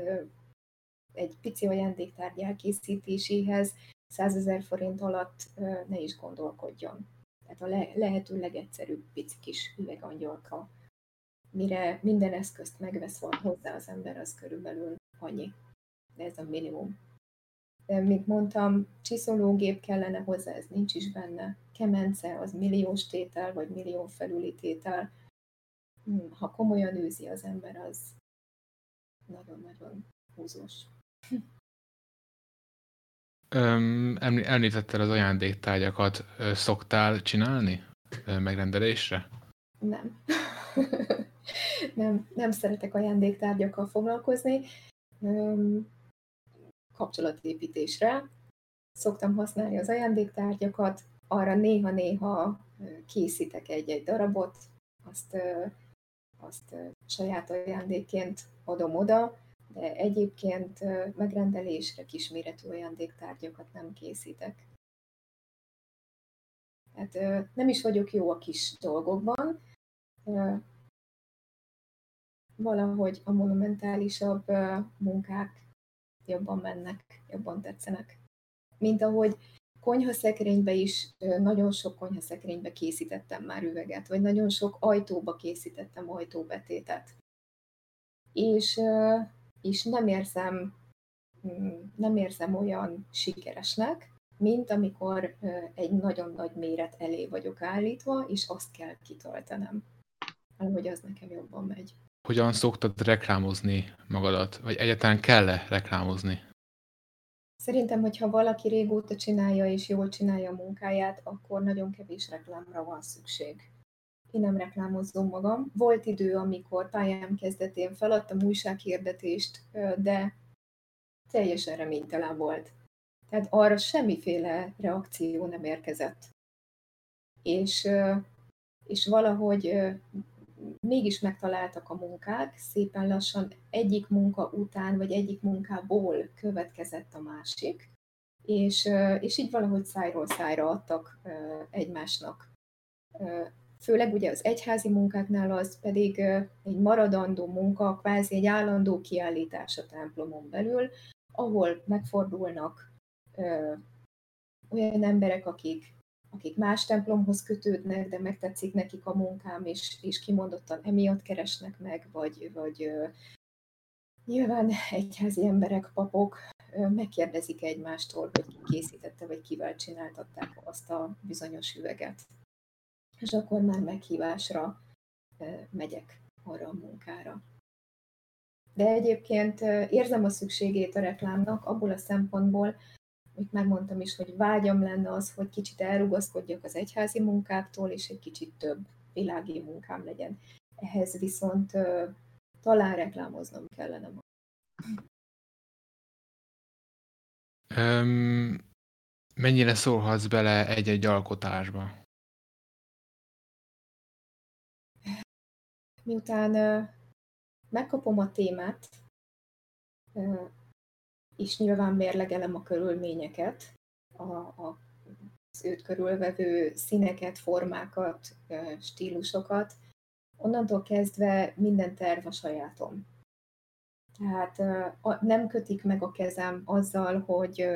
egy pici ajándéktárgy elkészítéséhez, 100 forint alatt ne is gondolkodjon. Tehát a le, lehető legegyszerűbb pici kis üvegangyalka. Mire minden eszközt megvesz hozzá az ember, az körülbelül annyi. De ez a minimum. De, mint mondtam, csiszológép kellene hozzá, ez nincs is benne. Kemence, az milliós tétel, vagy millió felüli tétel. Hmm, ha komolyan űzi az ember, az nagyon-nagyon húzós. Öm, említetted az ajándéktárgyakat. Szoktál csinálni megrendelésre? Nem. [laughs] nem, nem szeretek ajándéktárgyakkal foglalkozni. Kapcsolatépítésre szoktam használni az ajándéktárgyakat, arra néha-néha készítek egy-egy darabot, azt, azt saját ajándékként adom oda, de egyébként megrendelésre kisméretű ajándéktárgyakat nem készítek. Tehát nem is vagyok jó a kis dolgokban. Valahogy a monumentálisabb munkák jobban mennek, jobban tetszenek. Mint ahogy konyhaszekrénybe is, nagyon sok konyhaszekrénybe készítettem már üveget, vagy nagyon sok ajtóba készítettem ajtóbetétet. És és nem érzem, mm, nem érzem olyan sikeresnek, mint amikor egy nagyon nagy méret elé vagyok állítva, és azt kell kitöltenem. Hogy az nekem jobban megy. Hogyan szoktad reklámozni magadat? Vagy egyáltalán kell-e reklámozni? Szerintem, hogyha valaki régóta csinálja és jól csinálja a munkáját, akkor nagyon kevés reklámra van szükség én nem reklámozom magam. Volt idő, amikor pályám kezdetén feladtam újsághirdetést, de teljesen reménytelen volt. Tehát arra semmiféle reakció nem érkezett. És, és valahogy mégis megtaláltak a munkák, szépen lassan egyik munka után, vagy egyik munkából következett a másik, és, és így valahogy szájról szájra adtak egymásnak. Főleg ugye az egyházi munkáknál az pedig egy maradandó munka, kvázi egy állandó kiállítás a templomon belül, ahol megfordulnak olyan emberek, akik, akik más templomhoz kötődnek, de megtetszik nekik a munkám, és, és kimondottan emiatt keresnek meg, vagy, vagy nyilván egyházi emberek, papok megkérdezik egymástól, hogy ki készítette, vagy kivel csináltatták azt a bizonyos üveget és akkor már meghívásra megyek arra a munkára. De egyébként érzem a szükségét a reklámnak abból a szempontból, hogy megmondtam is, hogy vágyam lenne az, hogy kicsit elrugaszkodjak az egyházi munkáktól, és egy kicsit több világi munkám legyen. Ehhez viszont talán reklámoznom kellene. Um, mennyire szólhatsz bele egy-egy alkotásba? miután megkapom a témát, és nyilván mérlegelem a körülményeket, a, a, az őt körülvevő színeket, formákat, stílusokat, onnantól kezdve minden terv a sajátom. Tehát nem kötik meg a kezem azzal, hogy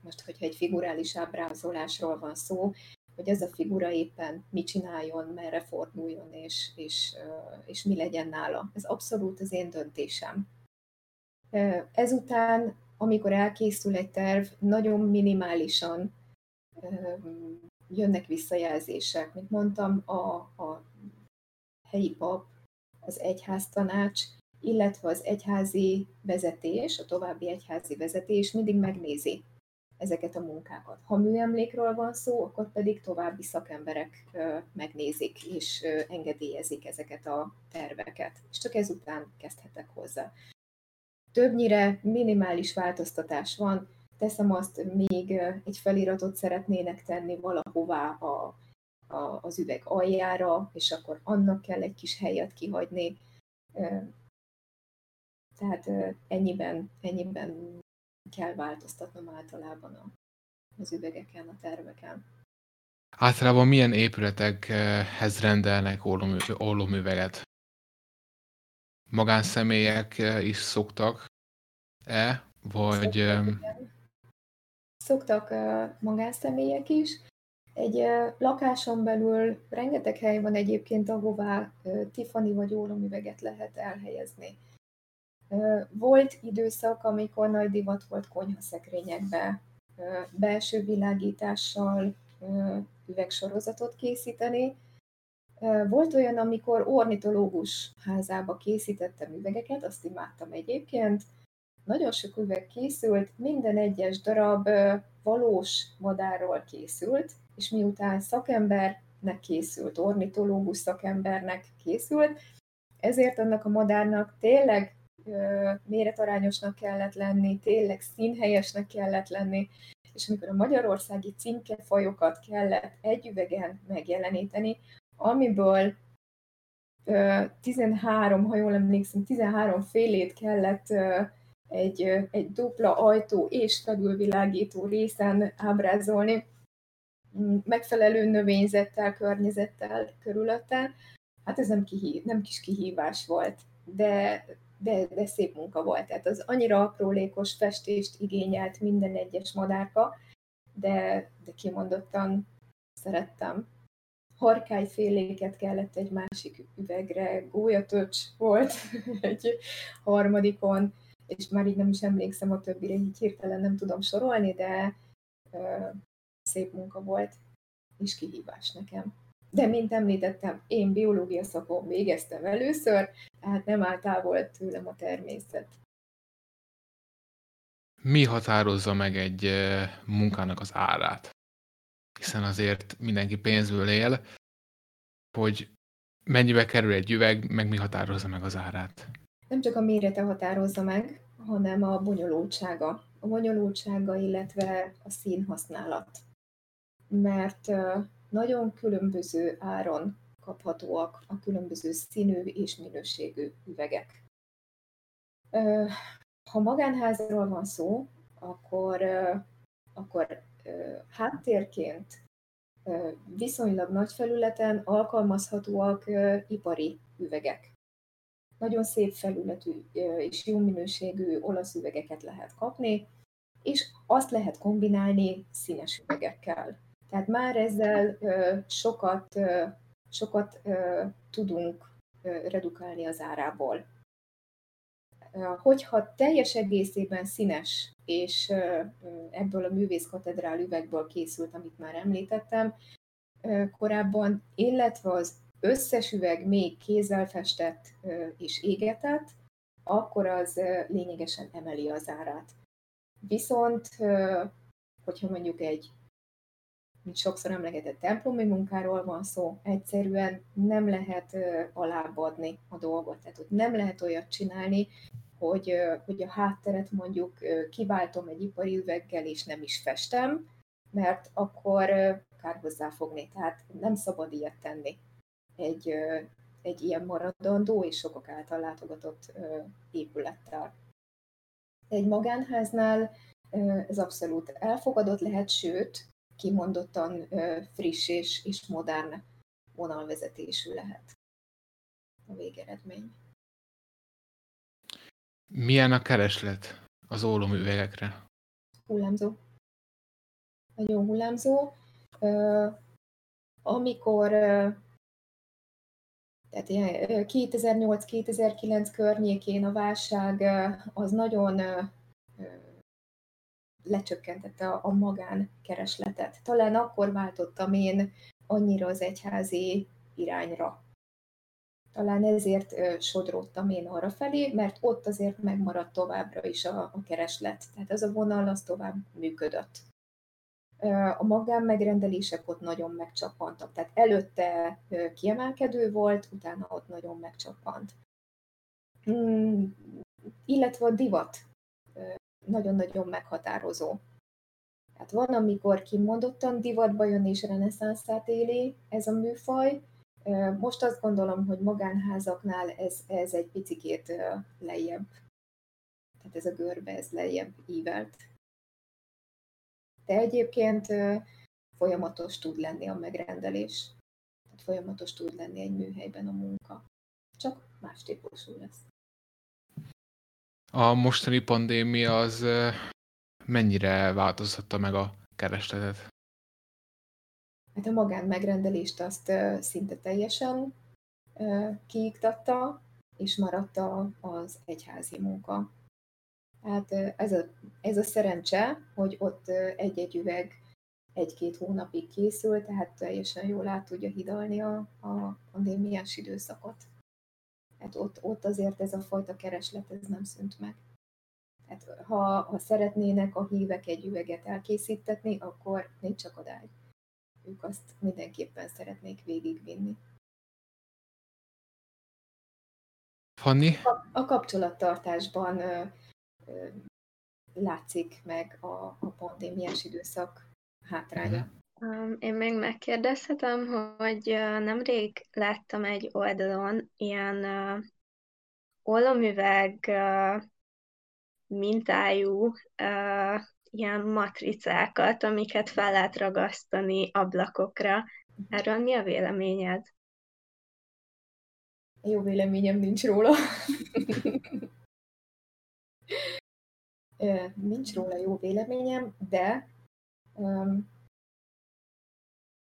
most, hogyha egy figurális ábrázolásról van szó, hogy ez a figura éppen mit csináljon, merre forduljon, és, és, és mi legyen nála. Ez abszolút az én döntésem. Ezután, amikor elkészül egy terv, nagyon minimálisan jönnek visszajelzések. Mint mondtam, a, a helyi pap, az egyháztanács, illetve az egyházi vezetés, a további egyházi vezetés mindig megnézi ezeket a munkákat. Ha műemlékről van szó, akkor pedig további szakemberek megnézik és engedélyezik ezeket a terveket, és csak ezután kezdhetek hozzá. Többnyire minimális változtatás van, teszem azt, még egy feliratot szeretnének tenni valahová a, a, az üveg aljára, és akkor annak kell egy kis helyet kihagyni. Tehát ennyiben, ennyiben kell változtatnom általában a, az üvegeken, a terveken. Általában milyen épületekhez rendelnek ólomüveget? Magánszemélyek is szoktak-e? Vagy... szoktak magánszemélyek is. Egy lakáson belül rengeteg hely van egyébként, ahová Tiffany vagy ólomüveget lehet elhelyezni. Volt időszak, amikor nagy divat volt konyhaszekrényekbe belső világítással üvegsorozatot készíteni. Volt olyan, amikor ornitológus házába készítettem üvegeket, azt imádtam egyébként. Nagyon sok üveg készült, minden egyes darab valós madárról készült, és miután szakembernek készült, ornitológus szakembernek készült, ezért annak a madárnak tényleg méretarányosnak kellett lenni, tényleg színhelyesnek kellett lenni, és amikor a magyarországi címkefajokat kellett egy üvegen megjeleníteni, amiből 13, ha jól emlékszem, 13 félét kellett egy, egy dupla ajtó és felülvilágító részen ábrázolni, megfelelő növényzettel, környezettel körülötte. Hát ez nem, kihív, nem kis kihívás volt, de, de, de szép munka volt. Tehát az annyira aprólékos festést igényelt minden egyes madárka, de, de kimondottan szerettem. Harkályféléket kellett egy másik üvegre, gólyatöcs volt [laughs] egy harmadikon, és már így nem is emlékszem a többire, így hirtelen nem tudom sorolni, de ö, szép munka volt, és kihívás nekem. De, mint említettem, én biológia szakon végeztem először, tehát nem áll távol tőlem a természet. Mi határozza meg egy munkának az árát? Hiszen azért mindenki pénzből él, hogy mennyibe kerül egy üveg, meg mi határozza meg az árát? Nem csak a mérete határozza meg, hanem a bonyolultsága. A bonyolultsága, illetve a színhasználat. Mert nagyon különböző áron kaphatóak a különböző színű és minőségű üvegek. Ha magánházról van szó, akkor, akkor háttérként viszonylag nagy felületen alkalmazhatóak ipari üvegek. Nagyon szép felületű és jó minőségű olasz üvegeket lehet kapni, és azt lehet kombinálni színes üvegekkel. Tehát már ezzel sokat, sokat tudunk redukálni az árából. Hogyha teljes egészében színes, és ebből a művészkatedrál üvegből készült, amit már említettem korábban, illetve az összes üveg még kézzel festett és égetett, akkor az lényegesen emeli az árát. Viszont, hogyha mondjuk egy mint sokszor emlegetett templomi munkáról van szó, egyszerűen nem lehet alábbadni a dolgot. Tehát hogy nem lehet olyat csinálni, hogy, hogy a hátteret mondjuk kiváltom egy ipari üveggel, és nem is festem, mert akkor kár hozzáfogni. Tehát nem szabad ilyet tenni egy, egy ilyen maradandó és sokak által látogatott épülettel. Egy magánháznál ez abszolút elfogadott lehet, sőt, kimondottan friss és, és modern vonalvezetésű lehet a végeredmény. Milyen a kereslet az ólomüvegekre? Hullámzó. Nagyon hullámzó. Amikor tehát 2008-2009 környékén a válság az nagyon lecsökkentette a, a magánkeresletet. Talán akkor váltottam én annyira az egyházi irányra. Talán ezért sodródtam én arra felé, mert ott azért megmaradt továbbra is a, a kereslet. Tehát ez a vonal az tovább működött. A magán megrendelések ott nagyon megcsappantak. Tehát előtte kiemelkedő volt, utána ott nagyon megcsappant. Mm, illetve a divat nagyon-nagyon meghatározó. Hát van, amikor kimondottan divatba jön és reneszánszát éli ez a műfaj. Most azt gondolom, hogy magánházaknál ez, ez egy picikét lejjebb. Tehát ez a görbe, ez lejjebb ívelt. De egyébként folyamatos tud lenni a megrendelés. Tehát folyamatos tud lenni egy műhelyben a munka. Csak más típusú lesz. A mostani pandémia az mennyire változtatta meg a keresletet? Hát a magán megrendelést azt szinte teljesen kiiktatta, és maradt az egyházi munka. Hát ez a, ez a szerencse, hogy ott egy-egy üveg egy-két hónapig készül, tehát teljesen jól át tudja hidalni a, a pandémiás időszakot. Hát ott, ott azért ez a fajta kereslet ez nem szűnt meg. Hát ha, ha szeretnének a hívek egy üveget elkészítetni, akkor nincs akadály. Ők azt mindenképpen szeretnék végigvinni. Fanni? A, a kapcsolattartásban ö, ö, látszik meg a, a pandémiás időszak hátránya. Um, én még megkérdezhetem, hogy nemrég láttam egy oldalon ilyen uh, ollomüveg uh, mintájú uh, ilyen matricákat, amiket fel lehet ragasztani ablakokra. Erről mi a véleményed? Jó véleményem nincs róla. nincs róla jó véleményem, de um,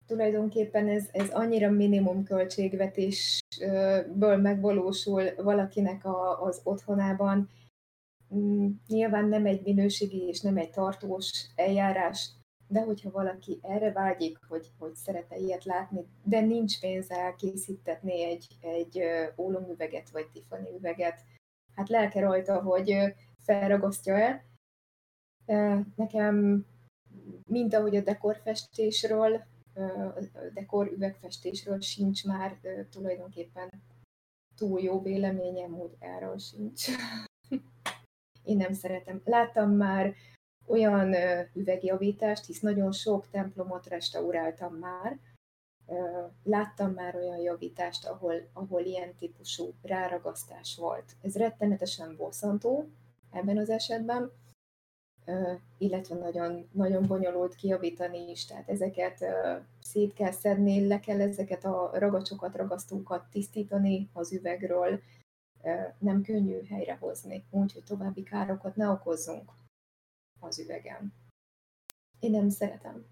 tulajdonképpen ez, ez annyira minimum költségvetésből megvalósul valakinek a, az otthonában, nyilván nem egy minőségi és nem egy tartós eljárás, de hogyha valaki erre vágyik, hogy, hogy szeretne ilyet látni, de nincs pénze elkészítetni egy, egy ólomüveget vagy Tiffany üveget, hát lelke rajta, hogy felragasztja el. Nekem, mint ahogy a dekorfestésről, a dekor üvegfestésről sincs már tulajdonképpen túl jó véleményem, hogy erről sincs. Én nem szeretem. Láttam már olyan üvegjavítást, hisz nagyon sok templomot restauráltam már, láttam már olyan javítást, ahol, ahol ilyen típusú ráragasztás volt. Ez rettenetesen bosszantó ebben az esetben, illetve nagyon, nagyon bonyolult kijavítani is, tehát ezeket szét kell szedni, le kell ezeket a ragacsokat, ragasztókat tisztítani az üvegről, nem könnyű helyrehozni, úgyhogy további károkat ne okozzunk az üvegen. Én nem szeretem.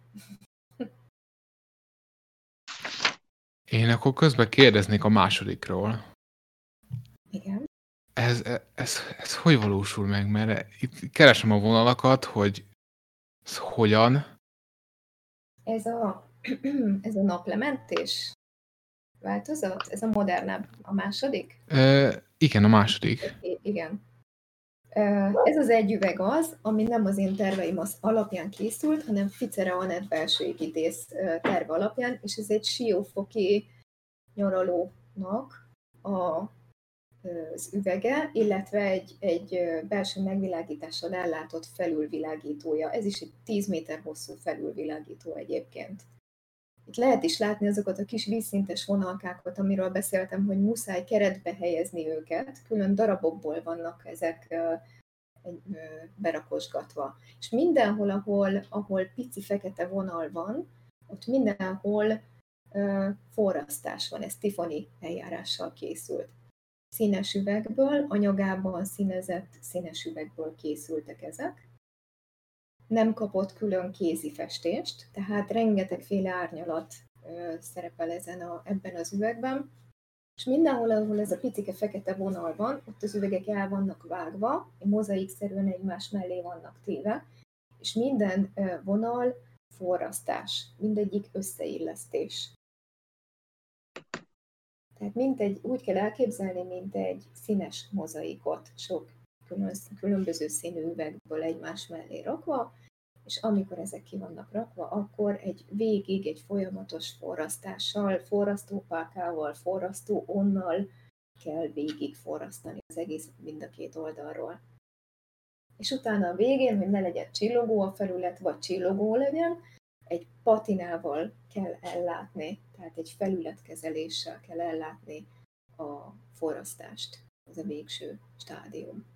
Én akkor közben kérdeznék a másodikról. Igen. Ez, ez, ez hogy valósul meg? Mert itt keresem a vonalakat, hogy ez hogyan. Ez a, [clears throat] ez a naplementés változat? Ez a modernebb, a második? E, igen, a második. I- igen. Ez az egy üveg az, ami nem az én terveim az alapján készült, hanem Ficere Anett belső építész terve alapján, és ez egy siófoki nyaralónak a, az üvege, illetve egy, egy belső megvilágítással ellátott felülvilágítója. Ez is egy 10 méter hosszú felülvilágító egyébként. Itt lehet is látni azokat a kis vízszintes vonalkákat, amiről beszéltem, hogy muszáj keretbe helyezni őket, külön darabokból vannak ezek berakosgatva. És mindenhol, ahol, ahol pici fekete vonal van, ott mindenhol forrasztás van, ez Tiffany eljárással készült. Színes üvegből, anyagában színezett színes üvegből készültek ezek, nem kapott külön kézi festést, tehát rengetegféle árnyalat szerepel ezen a, ebben az üvegben, és mindenhol, ahol ez a picike fekete vonal van, ott az üvegek el vannak vágva, mozaikszerűen egymás mellé vannak téve, és minden vonal forrasztás, mindegyik összeillesztés. Tehát mint egy, úgy kell elképzelni, mint egy színes mozaikot, sok különböző színű üvegből egymás mellé rakva, és amikor ezek ki vannak rakva, akkor egy végig egy folyamatos forrasztással, forrasztópálkával, forrasztó onnal kell végig forrasztani az egész mind a két oldalról. És utána a végén, hogy ne legyen csillogó a felület, vagy csillogó legyen, egy patinával kell ellátni, tehát egy felületkezeléssel kell ellátni a forrasztást. Ez a végső stádium.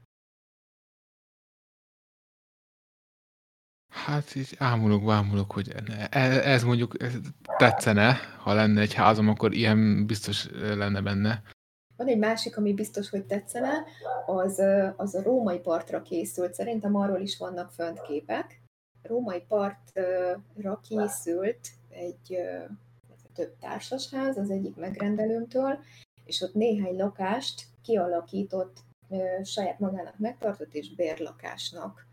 Hát így ámulok, bámulok, hogy ez, ez mondjuk tetszene, ha lenne egy házam, akkor ilyen biztos lenne benne. Van egy másik, ami biztos, hogy tetszene, az, az a római partra készült. Szerintem arról is vannak fönt képek. Római partra készült egy több társasház az egyik megrendelőmtől, és ott néhány lakást kialakított, saját magának megtartott és bérlakásnak,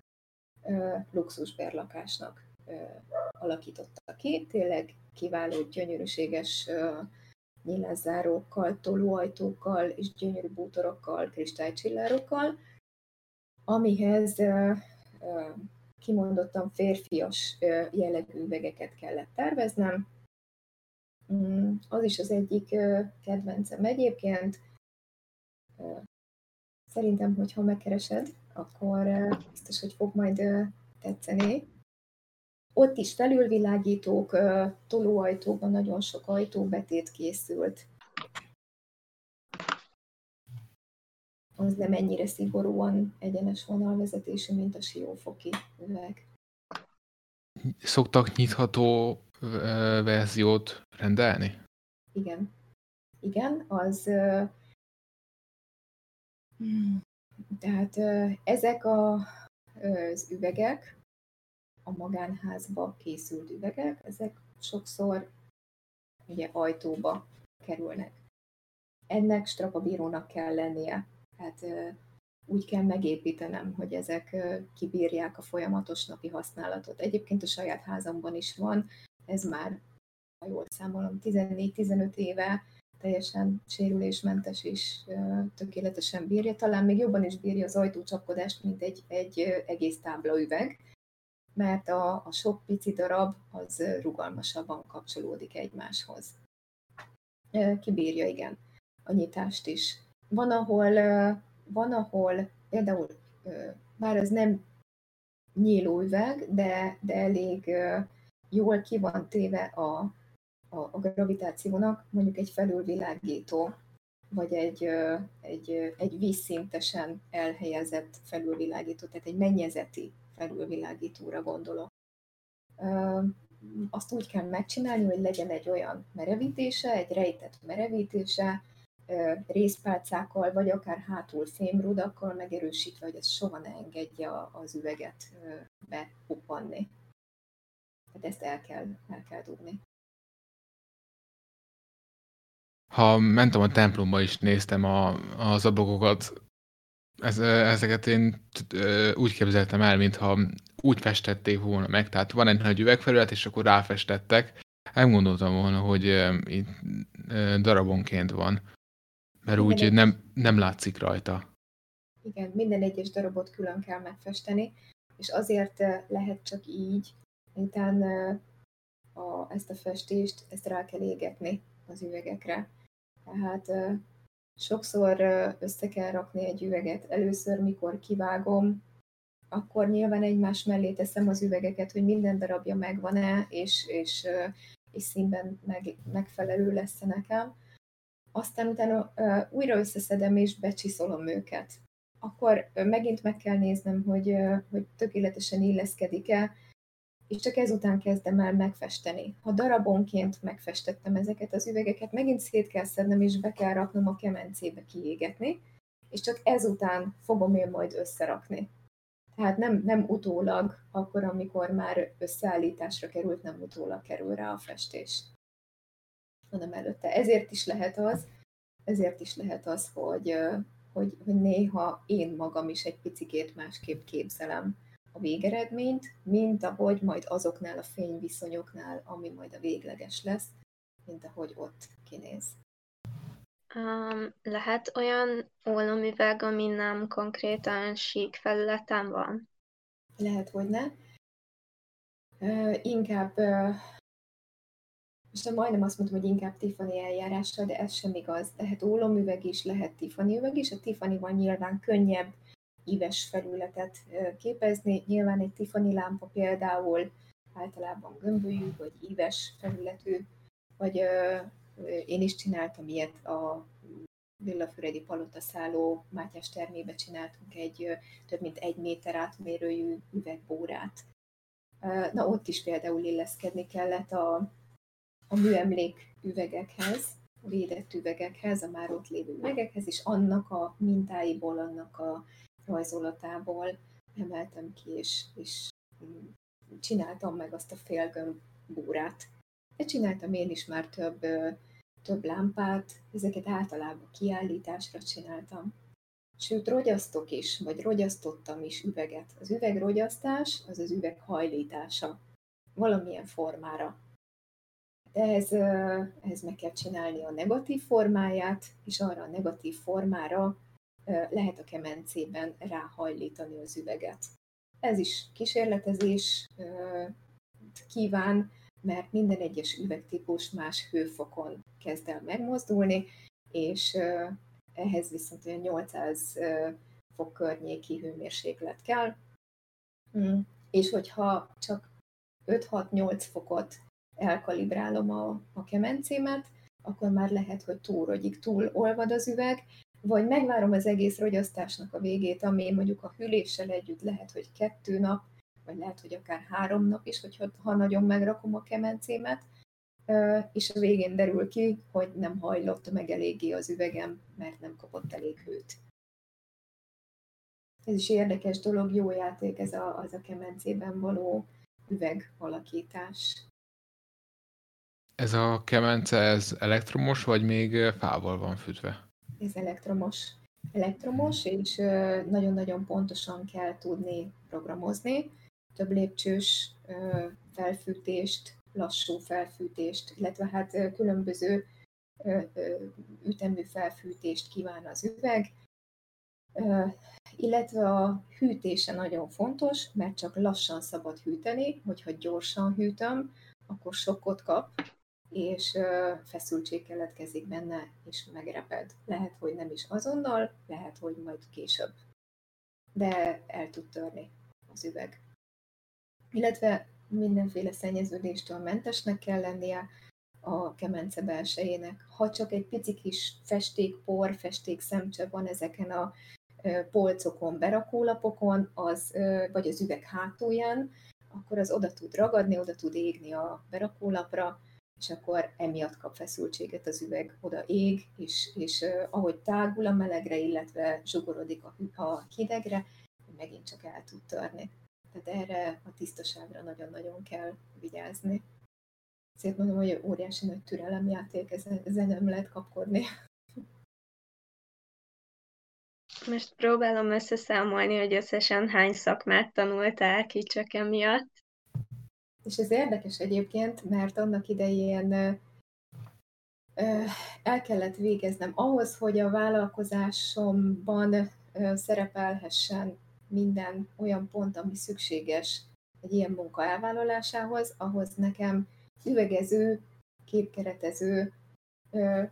luxusbérlakásnak alakította ki. Tényleg kiváló, gyönyörűséges nyilászárókkal, tolóajtókkal és gyönyörű bútorokkal, kristálycsillárokkal, amihez kimondottan férfias jellegű üvegeket kellett terveznem. Mm, az is az egyik kedvencem egyébként. Szerintem, hogyha megkeresed, akkor biztos, hogy fog majd tetszeni. Ott is felülvilágítók, tolóajtóban nagyon sok ajtóbetét készült. Az nem ennyire szigorúan egyenes vonalvezetésű, mint a siófoki üveg. Szoktak nyitható verziót rendelni? Igen. Igen, az hmm, tehát ezek a, az üvegek, a magánházba készült üvegek, ezek sokszor ugye ajtóba kerülnek. Ennek strapabírónak kell lennie. Tehát úgy kell megépítenem, hogy ezek kibírják a folyamatos napi használatot. Egyébként a saját házamban is van, ez már, ha jól számolom, 14-15 éve teljesen sérülésmentes és tökéletesen bírja. Talán még jobban is bírja az ajtócsapkodást, mint egy, egy egész tábla üveg mert a, a sok pici darab az rugalmasabban kapcsolódik egymáshoz. Kibírja, igen, a nyitást is. Van, ahol, van, ahol például, bár ez nem nyíló üveg, de, de elég jól ki van téve a, a, a gravitációnak, mondjuk egy felülvilágító, vagy egy, egy, egy vízszintesen elhelyezett felülvilágító, tehát egy mennyezeti felülvilágítóra gondolok. Azt úgy kell megcsinálni, hogy legyen egy olyan merevítése, egy rejtett merevítése, részpálcákkal, vagy akár hátul fémrudakkal megerősítve, hogy ez soha ne engedje az üveget bepuppanni. Tehát ezt el kell, el kell dugni. Ha mentem a templomba is néztem a, az ablakokat, ez, ezeket én úgy képzeltem el, mintha úgy festették volna meg, tehát van egy nagy üvegfelület, és akkor ráfestettek. Nem gondoltam volna, hogy itt darabonként van, mert úgy nem, nem látszik rajta. Igen, minden egyes darabot külön kell megfesteni, és azért lehet csak így, miután a, ezt a festést, ezt rá kell égetni az üvegekre. Tehát sokszor össze kell rakni egy üveget. Először, mikor kivágom, akkor nyilván egymás mellé teszem az üvegeket, hogy minden darabja megvan-e, és, és, és színben meg, megfelelő lesz nekem. Aztán utána újra összeszedem és becsiszolom őket. Akkor megint meg kell néznem, hogy, hogy tökéletesen illeszkedik-e, és csak ezután kezdem el megfesteni. Ha darabonként megfestettem ezeket az üvegeket, megint szét kell szednem, és be kell raknom a kemencébe kiégetni, és csak ezután fogom én majd összerakni. Tehát nem, nem utólag, akkor, amikor már összeállításra került, nem utólag kerül rá a festés, hanem előtte. Ezért is lehet az, ezért is lehet az, hogy, hogy, hogy néha én magam is egy picikét másképp képzelem a végeredményt, mint ahogy majd azoknál a fényviszonyoknál, ami majd a végleges lesz, mint ahogy ott kinéz. Um, lehet olyan ólomüveg, ami nem konkrétan sík felületen van? Lehet, hogy ne. Uh, inkább, uh, most majdnem azt mondtam, hogy inkább Tiffany eljárással, de ez sem igaz. Lehet ólomüveg is, lehet Tiffany üveg is. A Tiffany van nyilván könnyebb, íves felületet képezni. Nyilván egy Tiffany lámpa például általában gömbölyű, vagy íves felületű, vagy én is csináltam ilyet a Villafüredi Palota szálló Mátyás termébe csináltunk egy több mint egy méter átmérőjű üvegbórát. Na ott is például illeszkedni kellett a, a műemlék üvegekhez, védett üvegekhez, a már ott lévő üvegekhez, és annak a mintáiból, annak a rajzolatából emeltem ki, és, és csináltam meg azt a félgömb búrát. De csináltam én is már több, több lámpát, ezeket általában kiállításra csináltam. Sőt, rogyasztok is, vagy rogyasztottam is üveget. Az üvegrogyasztás az az üveg hajlítása valamilyen formára. De ehhez, ehhez meg kell csinálni a negatív formáját, és arra a negatív formára lehet a kemencében ráhajlítani az üveget. Ez is kísérletezés kíván, mert minden egyes üvegtípus más hőfokon kezd el megmozdulni, és ehhez viszont olyan 800 fok környéki hőmérséklet kell. Mm. És hogyha csak 5-6-8 fokot elkalibrálom a, a kemencémet, akkor már lehet, hogy túl túl olvad az üveg, vagy megvárom az egész rogyasztásnak a végét, ami mondjuk a hűléssel együtt lehet, hogy kettő nap, vagy lehet, hogy akár három nap is, hogyha, ha nagyon megrakom a kemencémet, és a végén derül ki, hogy nem hajlott meg eléggé az üvegem, mert nem kapott elég hőt. Ez is érdekes dolog, jó játék ez a, az a kemencében való üveg alakítás. Ez a kemence, ez elektromos, vagy még fával van fűtve? Ez elektromos. Elektromos, és nagyon-nagyon pontosan kell tudni programozni. Több lépcsős felfűtést, lassú felfűtést, illetve hát különböző ütemű felfűtést kíván az üveg, illetve a hűtése nagyon fontos, mert csak lassan szabad hűteni, hogyha gyorsan hűtöm, akkor sokkot kap, és feszültség keletkezik benne, és megreped. Lehet, hogy nem is azonnal, lehet, hogy majd később. De el tud törni az üveg. Illetve mindenféle szennyeződéstől mentesnek kell lennie a kemence belsejének. Ha csak egy pici kis festékpor, festékszemcse van ezeken a polcokon, berakólapokon, az, vagy az üveg hátulján, akkor az oda tud ragadni, oda tud égni a berakólapra, és akkor emiatt kap feszültséget az üveg, oda ég, és, és ahogy tágul a melegre, illetve zsugorodik a, a hidegre, megint csak el tud törni. Tehát erre a tisztaságra nagyon-nagyon kell vigyázni. Ezért mondom, hogy óriási nagy türelemjáték, ezen, ezen nem lehet kapkodni. Most próbálom összeszámolni, hogy összesen hány szakmát tanultál ki csak emiatt. És ez érdekes egyébként, mert annak idején el kellett végeznem ahhoz, hogy a vállalkozásomban szerepelhessen minden olyan pont, ami szükséges egy ilyen munka elvállalásához, ahhoz nekem üvegező, képkeretező [laughs]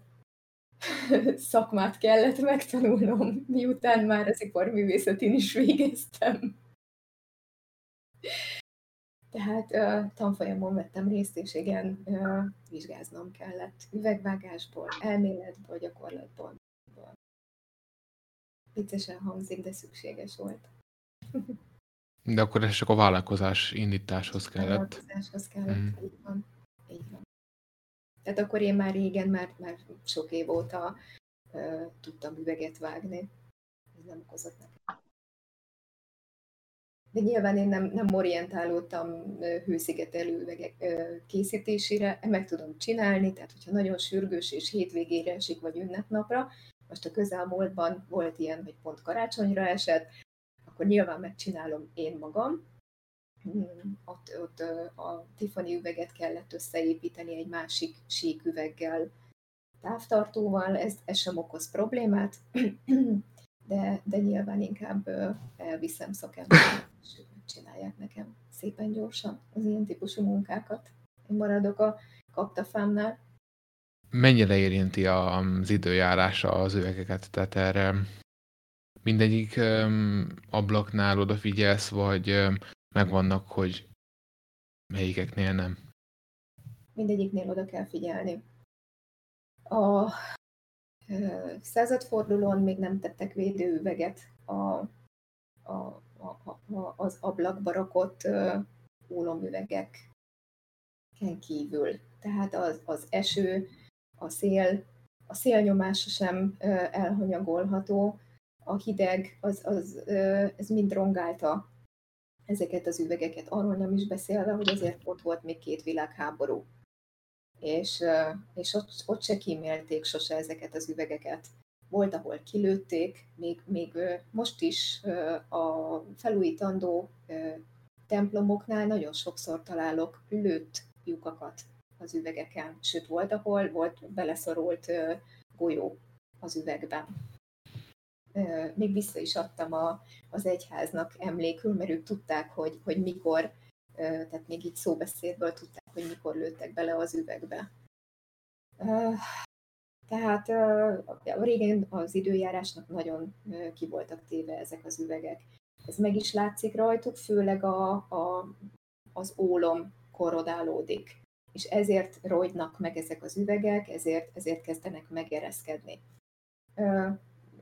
szakmát kellett megtanulnom, miután már az iparművészetén is végeztem. Tehát ö, tanfolyamon vettem részt, és igen, ö, vizsgáznom kellett üvegvágásból, elméletből, gyakorlatból. Viccesen hangzik, de szükséges volt. De akkor ez csak a vállalkozás indításhoz kellett. A vállalkozáshoz kellett, mm. így van. Így van. Tehát akkor én már régen, már, már sok év óta uh, tudtam üveget vágni. Ez nem okozott nekem. De nyilván én nem, nem orientálódtam hőszigetelő üvegek készítésére, meg tudom csinálni, tehát hogyha nagyon sürgős és hétvégére esik, vagy ünnepnapra, most a közelmúltban volt ilyen, hogy pont karácsonyra esett, akkor nyilván megcsinálom én magam. Hmm, ott, ott a Tiffany üveget kellett összeépíteni egy másik sík üveggel, távtartóval, ez, ez sem okoz problémát, [clears throat] de, de nyilván inkább elviszem szakemberek, és ők csinálják nekem szépen gyorsan az ilyen típusú munkákat. Én maradok a kaptafámnál. Mennyire érinti az időjárása az üvegeket? Tehát erre mindegyik ablaknál odafigyelsz, vagy megvannak, hogy melyikeknél nem? Mindegyiknél oda kell figyelni. A századfordulón még nem tettek védőüveget a, a, az ablakba rakott ólomüvegeken kívül. Tehát az, az eső, a szél a szélnyomása sem elhanyagolható, a hideg, az, az, ez mind rongálta ezeket az üvegeket. Arról nem is beszélve, hogy azért ott volt még két világháború. És, és ott, ott se kímélték sose ezeket az üvegeket. Volt, ahol kilőtték, még, még most is a felújítandó templomoknál nagyon sokszor találok lőtt lyukakat az üvegeken. Sőt, volt, ahol volt beleszorult golyó az üvegben. Még vissza is adtam a, az egyháznak emlékül, mert ők tudták, hogy, hogy mikor, tehát még így szóbeszédből tudták, hogy mikor lőttek bele az üvegbe. Tehát a régen az időjárásnak nagyon ki voltak téve ezek az üvegek. Ez meg is látszik rajtuk, főleg a, a, az ólom korrodálódik és ezért rojdnak meg ezek az üvegek, ezért, ezért kezdenek megereszkedni.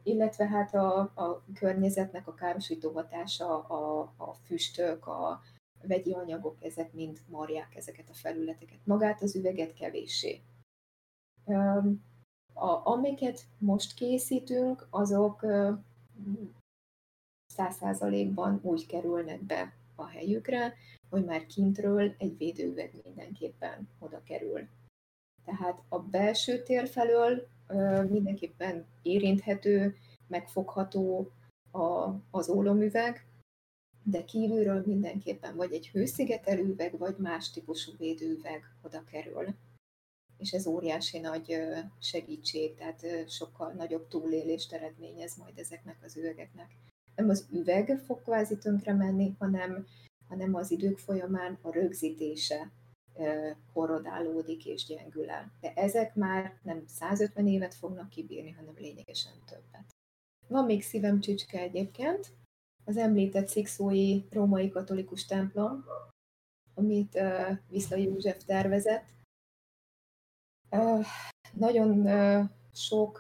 Illetve hát a, a környezetnek a károsító hatása, a, a füstök, a vegyi anyagok, ezek mind marják ezeket a felületeket. Magát az üveget kevéssé. A, amiket most készítünk, azok száz százalékban úgy kerülnek be a helyükre, hogy már kintről egy védőüveg mindenképpen oda kerül. Tehát a belső tér felől mindenképpen érinthető, megfogható a, az ólomüveg, de kívülről mindenképpen vagy egy hőszigetelő üveg, vagy más típusú védőüveg oda kerül. És ez óriási nagy segítség, tehát sokkal nagyobb túlélést eredményez majd ezeknek az üvegeknek. Nem az üveg fog kvázi tönkre menni, hanem hanem az idők folyamán a rögzítése korrodálódik és gyengül el. De ezek már nem 150 évet fognak kibírni, hanem lényegesen többet. Van még szívem csücske egyébként, az említett szikszói római katolikus templom, amit uh, Viszla József tervezett. Nagyon sok,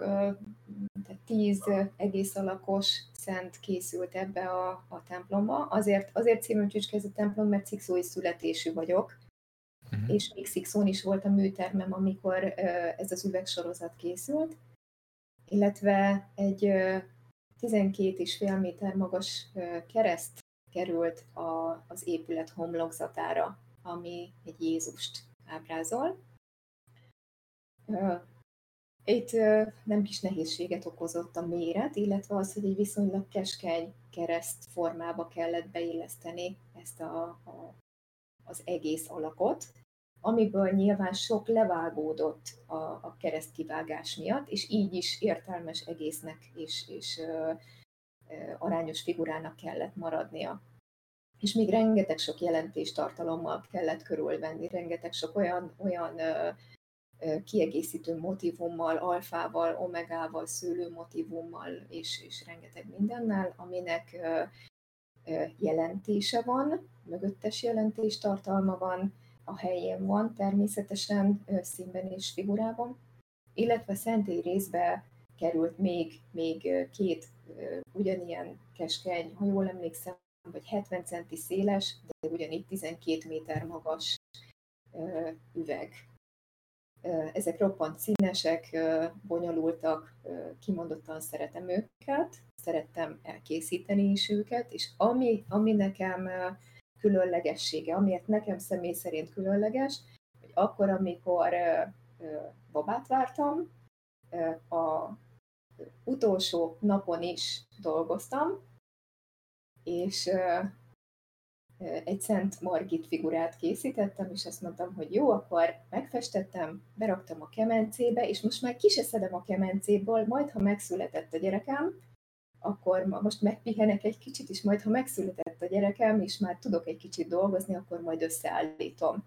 tehát tíz egész alakos szent készült ebbe a, a templomba. Azért, azért című csücske ez a templom, mert szikszói születésű vagyok, uh-huh. és még Szikszón is volt a műtermem, amikor ez az üvegsorozat készült, illetve egy 12,5 méter magas kereszt került a, az épület homlokzatára, ami egy Jézust ábrázol. Itt nem kis nehézséget okozott a méret, illetve az, hogy egy viszonylag keskeny kereszt formába kellett beilleszteni ezt a, a, az egész alakot, amiből nyilván sok levágódott a, a kereszt kivágás miatt, és így is értelmes egésznek és, és ö, ö, arányos figurának kellett maradnia. És még rengeteg sok jelentéstartalommal kellett körülvenni, rengeteg sok olyan, olyan ö, kiegészítő motivummal, alfával, omegával, szőlő motivummal és, és rengeteg mindennel, aminek jelentése van, mögöttes jelentés tartalma van, a helyén van természetesen színben és figurában, illetve szentély részbe került még, még két ugyanilyen keskeny, ha jól emlékszem, vagy 70 centi széles, de ugyanígy 12 méter magas üveg ezek roppant színesek, bonyolultak, kimondottan szeretem őket, szerettem elkészíteni is őket, és ami, ami nekem különlegessége, amiért nekem személy szerint különleges, hogy akkor, amikor babát vártam, a utolsó napon is dolgoztam, és egy Szent Margit figurát készítettem, és azt mondtam, hogy jó, akkor megfestettem, beraktam a kemencébe, és most már kiseszedem a kemencéből, majd ha megszületett a gyerekem, akkor most megpihenek egy kicsit, és majd ha megszületett a gyerekem, és már tudok egy kicsit dolgozni, akkor majd összeállítom.